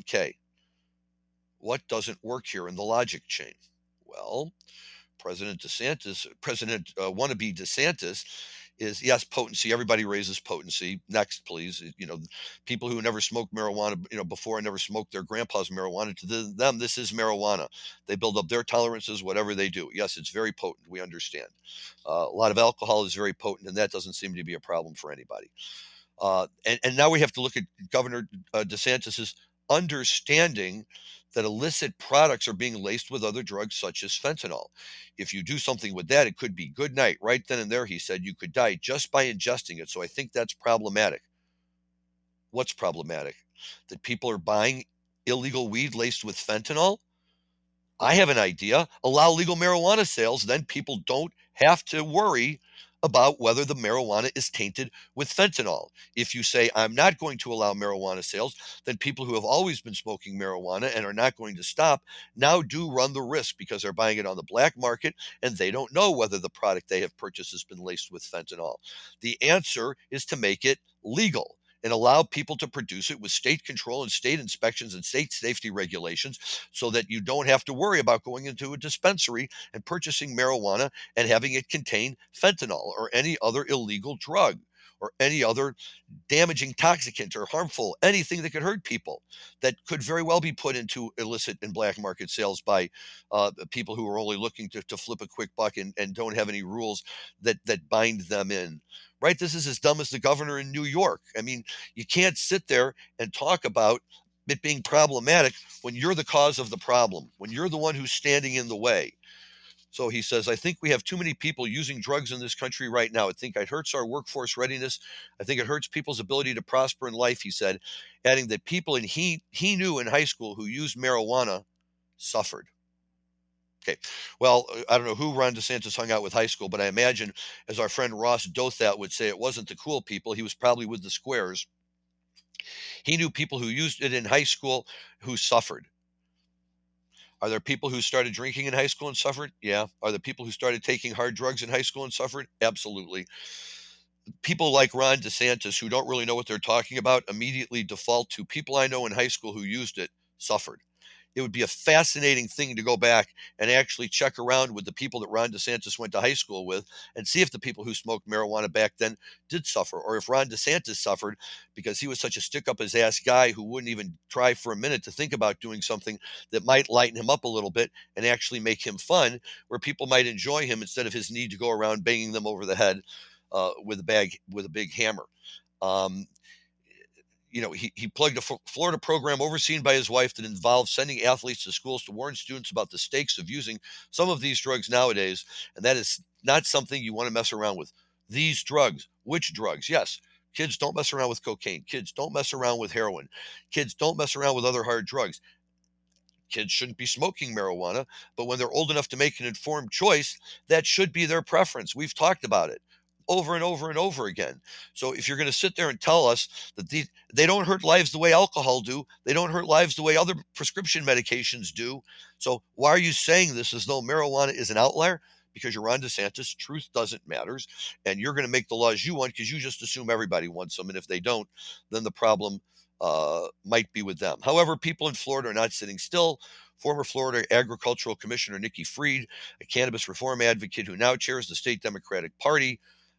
Okay, what doesn't work here in the logic chain? Well, President DeSantis, President uh, wannabe DeSantis, is yes, potency. Everybody raises potency. Next, please. You know, people who never smoked marijuana, you know, before never smoked their grandpa's marijuana. To them, this is marijuana. They build up their tolerances, whatever they do. Yes, it's very potent. We understand. Uh, a lot of alcohol is very potent, and that doesn't seem to be a problem for anybody. Uh, and, and now we have to look at Governor uh, DeSantis's understanding that illicit products are being laced with other drugs such as fentanyl. If you do something with that, it could be good night. Right then and there, he said, you could die just by ingesting it. So I think that's problematic. What's problematic? That people are buying illegal weed laced with fentanyl? I have an idea. Allow legal marijuana sales, then people don't have to worry about whether the marijuana is tainted with fentanyl. If you say, I'm not going to allow marijuana sales, then people who have always been smoking marijuana and are not going to stop now do run the risk because they're buying it on the black market and they don't know whether the product they have purchased has been laced with fentanyl. The answer is to make it legal and allow people to produce it with state control and state inspections and state safety regulations so that you don't have to worry about going into a dispensary and purchasing marijuana and having it contain fentanyl or any other illegal drug or any other damaging toxicant or harmful anything that could hurt people that could very well be put into illicit and black market sales by uh, people who are only looking to, to flip a quick buck and, and don't have any rules that that bind them in right this is as dumb as the governor in new york i mean you can't sit there and talk about it being problematic when you're the cause of the problem when you're the one who's standing in the way so he says, I think we have too many people using drugs in this country right now. I think it hurts our workforce readiness. I think it hurts people's ability to prosper in life, he said, adding that people in he he knew in high school who used marijuana suffered. Okay. Well, uh, I don't know who Ron DeSantis hung out with high school, but I imagine, as our friend Ross Douthat would say, it wasn't the cool people. He was probably with the squares. He knew people who used it in high school who suffered. Are there people who started drinking in high school and suffered? Yeah. Are there people who started taking hard drugs in high school and suffered? Absolutely. People like Ron DeSantis, who don't really know what they're talking about, immediately default to people I know in high school who used it suffered it would be a fascinating thing to go back and actually check around with the people that Ron DeSantis went to high school with and see if the people who smoked marijuana back then did suffer, or if Ron DeSantis suffered because he was such a stick up his ass guy who wouldn't even try for a minute to think about doing something that might lighten him up a little bit and actually make him fun, where people might enjoy him instead of his need to go around banging them over the head uh, with a bag with a big hammer. Um, you know, he, he plugged a Florida program overseen by his wife that involved sending athletes to schools to warn students about the stakes of using some of these drugs nowadays. And that is not something you want to mess around with. These drugs, which drugs? Yes, kids don't mess around with cocaine. Kids don't mess around with heroin. Kids don't mess around with other hard drugs. Kids shouldn't be smoking marijuana, but when they're old enough to make an informed choice, that should be their preference. We've talked about it over and over and over again. So if you're going to sit there and tell us that these they don't hurt lives the way alcohol do, they don't hurt lives the way other prescription medications do. So why are you saying this as though marijuana is an outlier? Because you're Ron DeSantis, truth doesn't matters, and you're going to make the laws you want because you just assume everybody wants them, and if they don't, then the problem uh, might be with them. However, people in Florida are not sitting still. Former Florida Agricultural Commissioner Nikki Fried, a cannabis reform advocate who now chairs the state Democratic Party,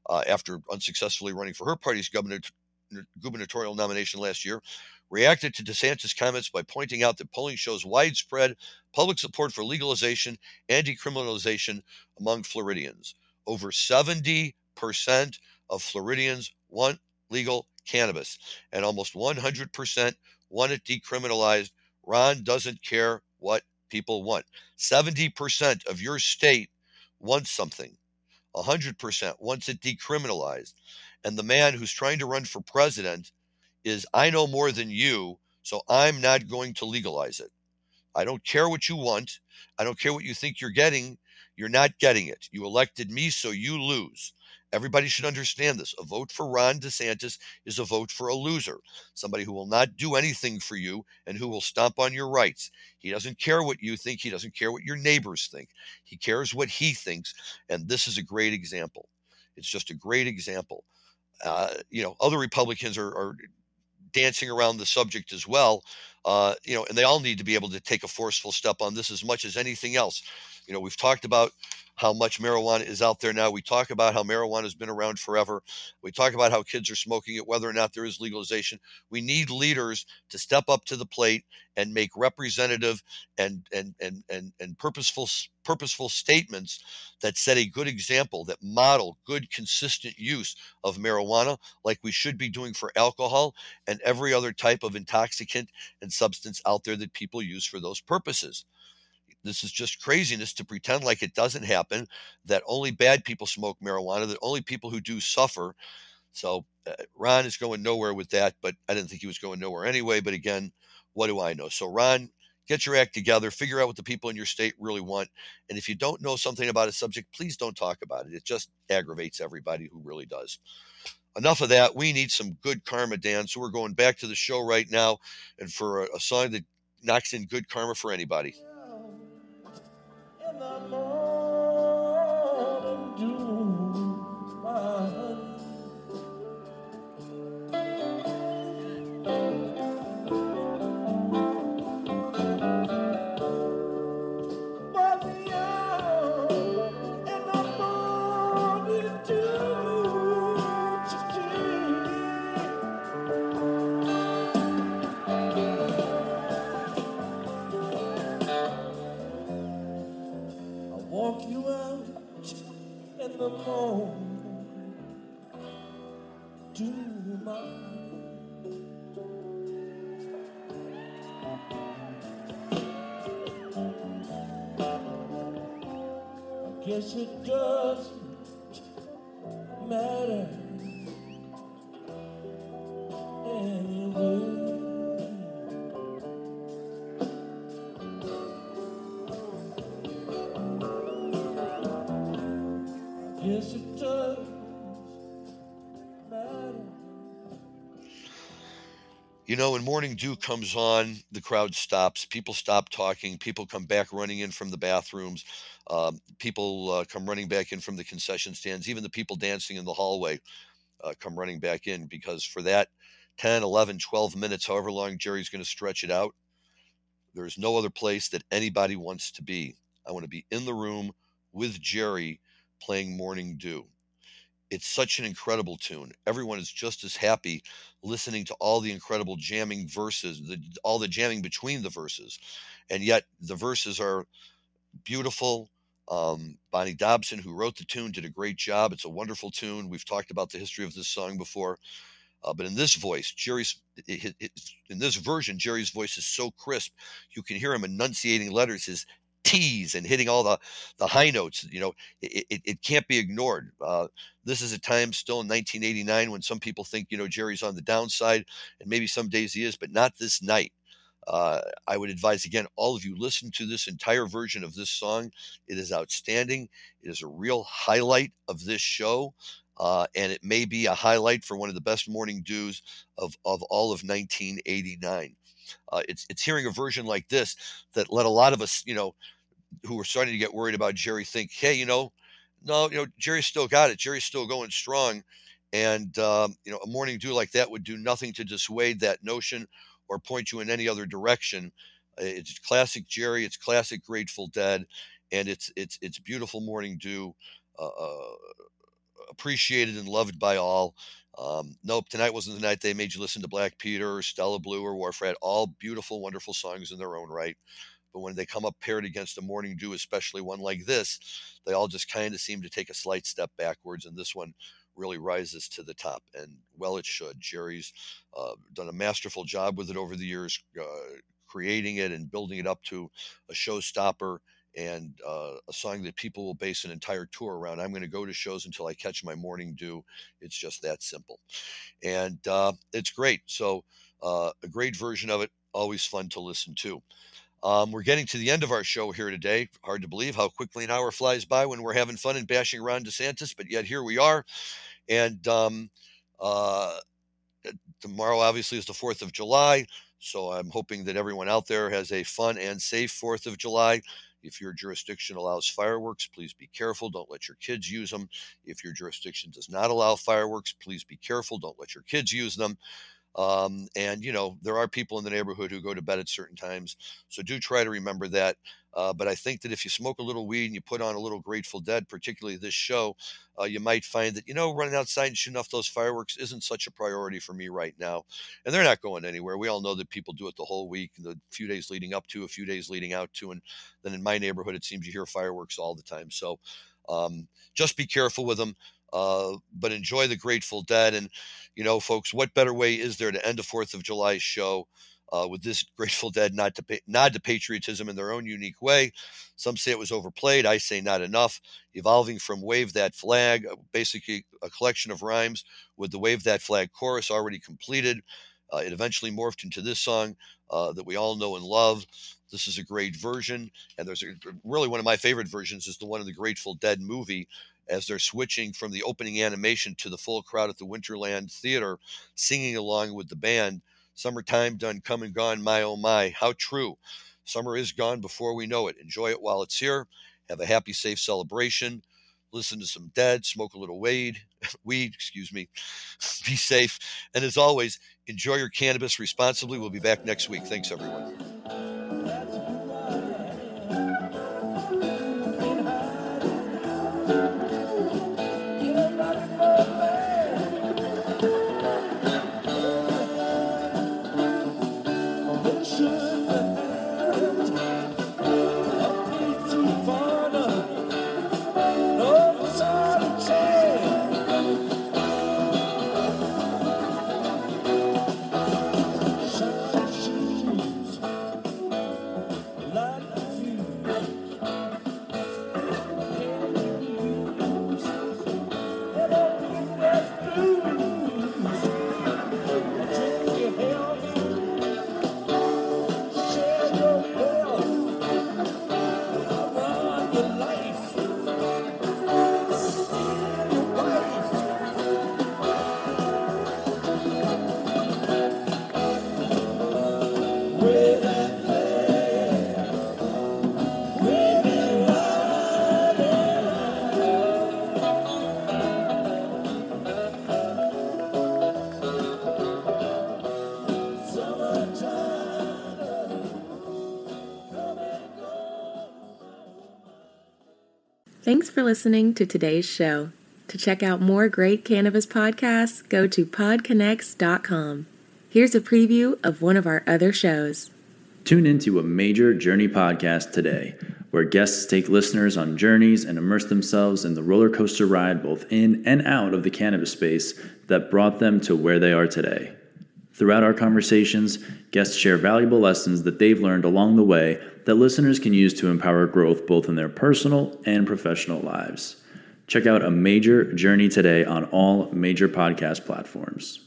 uh, after unsuccessfully running for her party's gubernatorial nomination last year, reacted to DeSantis' comments by pointing out that polling shows widespread public support for legalization and decriminalization among Floridians. Over 70% of Floridians want legal cannabis, and almost 100% want it decriminalized. Ron doesn't care what people want. 70% of your state wants something. 100% once it decriminalized. And the man who's trying to run for president is, I know more than you, so I'm not going to legalize it. I don't care what you want. I don't care what you think you're getting. You're not getting it. You elected me, so you lose. Everybody should understand this. A vote for Ron DeSantis is a vote for a loser, somebody who will not do anything for you and who will stomp on your rights. He doesn't care what you think, he doesn't care what your neighbors think. He cares what he thinks. And this is a great example. It's just a great example. Uh, you know, other Republicans are, are dancing around the subject as well. Uh, you know, and they all need to be able to take a forceful step on this as much as anything else. You know, we've talked about how much marijuana is out there now. We talk about how marijuana has been around forever. We talk about how kids are smoking it, whether or not there is legalization. We need leaders to step up to the plate and make representative and and and and, and purposeful purposeful statements that set a good example, that model good, consistent use of marijuana, like we should be doing for alcohol and every other type of intoxicant and substance out there that people use for those purposes. This is just craziness to pretend like it doesn't happen, that only bad people smoke marijuana, that only people who do suffer. So uh, Ron is going nowhere with that, but I didn't think he was going nowhere anyway. But again, what do I know? So Ron, get your act together, figure out what the people in your state really want. And if you don't know something about a subject, please don't talk about it. It just aggravates everybody who really does. Enough of that. We need some good karma, Dan. So we're going back to the show right now and for a, a song that knocks in good karma for anybody. The morning Guess it doesn't matter You know, when morning dew comes on, the crowd stops. People stop talking. People come back running in from the bathrooms. Um, people uh, come running back in from the concession stands. Even the people dancing in the hallway uh, come running back in because for that 10, 11, 12 minutes, however long Jerry's going to stretch it out, there's no other place that anybody wants to be. I want to be in the room with Jerry playing Morning Dew. It's such an incredible tune. Everyone is just as happy listening to all the incredible jamming verses, the, all the jamming between the verses. And yet the verses are beautiful. Um, Bonnie Dobson, who wrote the tune, did a great job. It's a wonderful tune. We've talked about the history of this song before. Uh, but in this voice, Jerry's it, it- in this version, Jerry's voice is so crisp, you can hear him enunciating letters, his T's, and hitting all the the high notes. You know, it, it, it can't be ignored. Uh, this is a time still in 1989 when some people think you know Jerry's on the downside, and maybe some days he is, but not this night. Uh, I would advise again, all of you listen to this entire version of this song. It is outstanding. It is a real highlight of this show. Uh, and it may be a highlight for one of the best morning dews of, of all of 1989. Uh, it's it's hearing a version like this that let a lot of us, you know, who were starting to get worried about Jerry think, hey, you know, no, you know, Jerry's still got it. Jerry's still going strong, and um, you know, a morning dew like that would do nothing to dissuade that notion or point you in any other direction. Uh, It's classic Jerry. It's classic Grateful Dead, and it's it's it's beautiful morning dew. Uh, uh, appreciated and loved by all. Um, nope, tonight wasn't the night they made you listen to Black Peter or Stella Blue or Wharf Rat. All beautiful, wonderful songs in their own right. But when they come up paired against a Morning Dew, especially one like this, they all just kind of seem to take a slight step backwards. And this one really rises to the top. And well, it should. Jerry's uh, done a masterful job with it over the years, uh, creating it and building it up to a showstopper and uh, a song that people will base an entire tour around. I'm going to go to shows until I catch my morning dew. It's just that simple, and uh, it's great. So uh, a great version of it, always fun to listen to. Um, we're getting to the end of our show here today. Hard to believe how quickly an hour flies by when we're having fun and bashing Ron DeSantis, but yet here we are. And um, uh, tomorrow, obviously, is the 4th of July. So I'm hoping that everyone out there has a fun and safe 4th of July. If your jurisdiction allows fireworks, please be careful. Don't let your kids use them. If your jurisdiction does not allow fireworks, please be careful. Don't let your kids use them. Um, and, you know, there are people in the neighborhood who go to bed at certain times. So do try to remember that. Uh, but I think that if you smoke a little weed and you put on a little Grateful Dead, particularly this show, uh, you might find that, you know, running outside and shooting off those fireworks isn't such a priority for me right now. And they're not going anywhere. We all know that people do it the whole week, the few days leading up to, a few days leading out to. And then in my neighborhood, it seems you hear fireworks all the time. So um, just be careful with them. Uh, but enjoy the Grateful Dead. And, you know, folks, what better way is there to end a Fourth of July show uh, with this Grateful Dead nod to, nod to patriotism in their own unique way? Some say it was overplayed. I say not enough. Evolving from Wave That Flag, uh, basically a collection of rhymes with the Wave That Flag chorus already completed. Uh, it eventually morphed into this song uh, that we all know and love. This is a great version, and there's a, really one of my favorite versions is the one in the Grateful Dead movie as they're switching from the opening animation to the full crowd at the Winterland Theater, singing along with the band. Summertime done come and gone, my oh my, how true. Summer is gone before we know it. Enjoy it while it's here. Have a happy, safe celebration. Listen to some Dead, smoke a little weed, weed, excuse me. Be safe, and as always, enjoy your cannabis responsibly. We'll be back next week. Thanks, everyone. For listening to today's show. To check out more great cannabis podcasts, go to podconx.com. Here's a preview of one of our other shows. Tune into a major journey podcast today, where guests take listeners on journeys and immerse themselves in the roller coaster ride both in and out of the cannabis space that brought them to where they are today. Throughout our conversations, guests share valuable lessons that they've learned along the way that listeners can use to empower growth both in their personal and professional lives. Check out a major journey today on all major podcast platforms.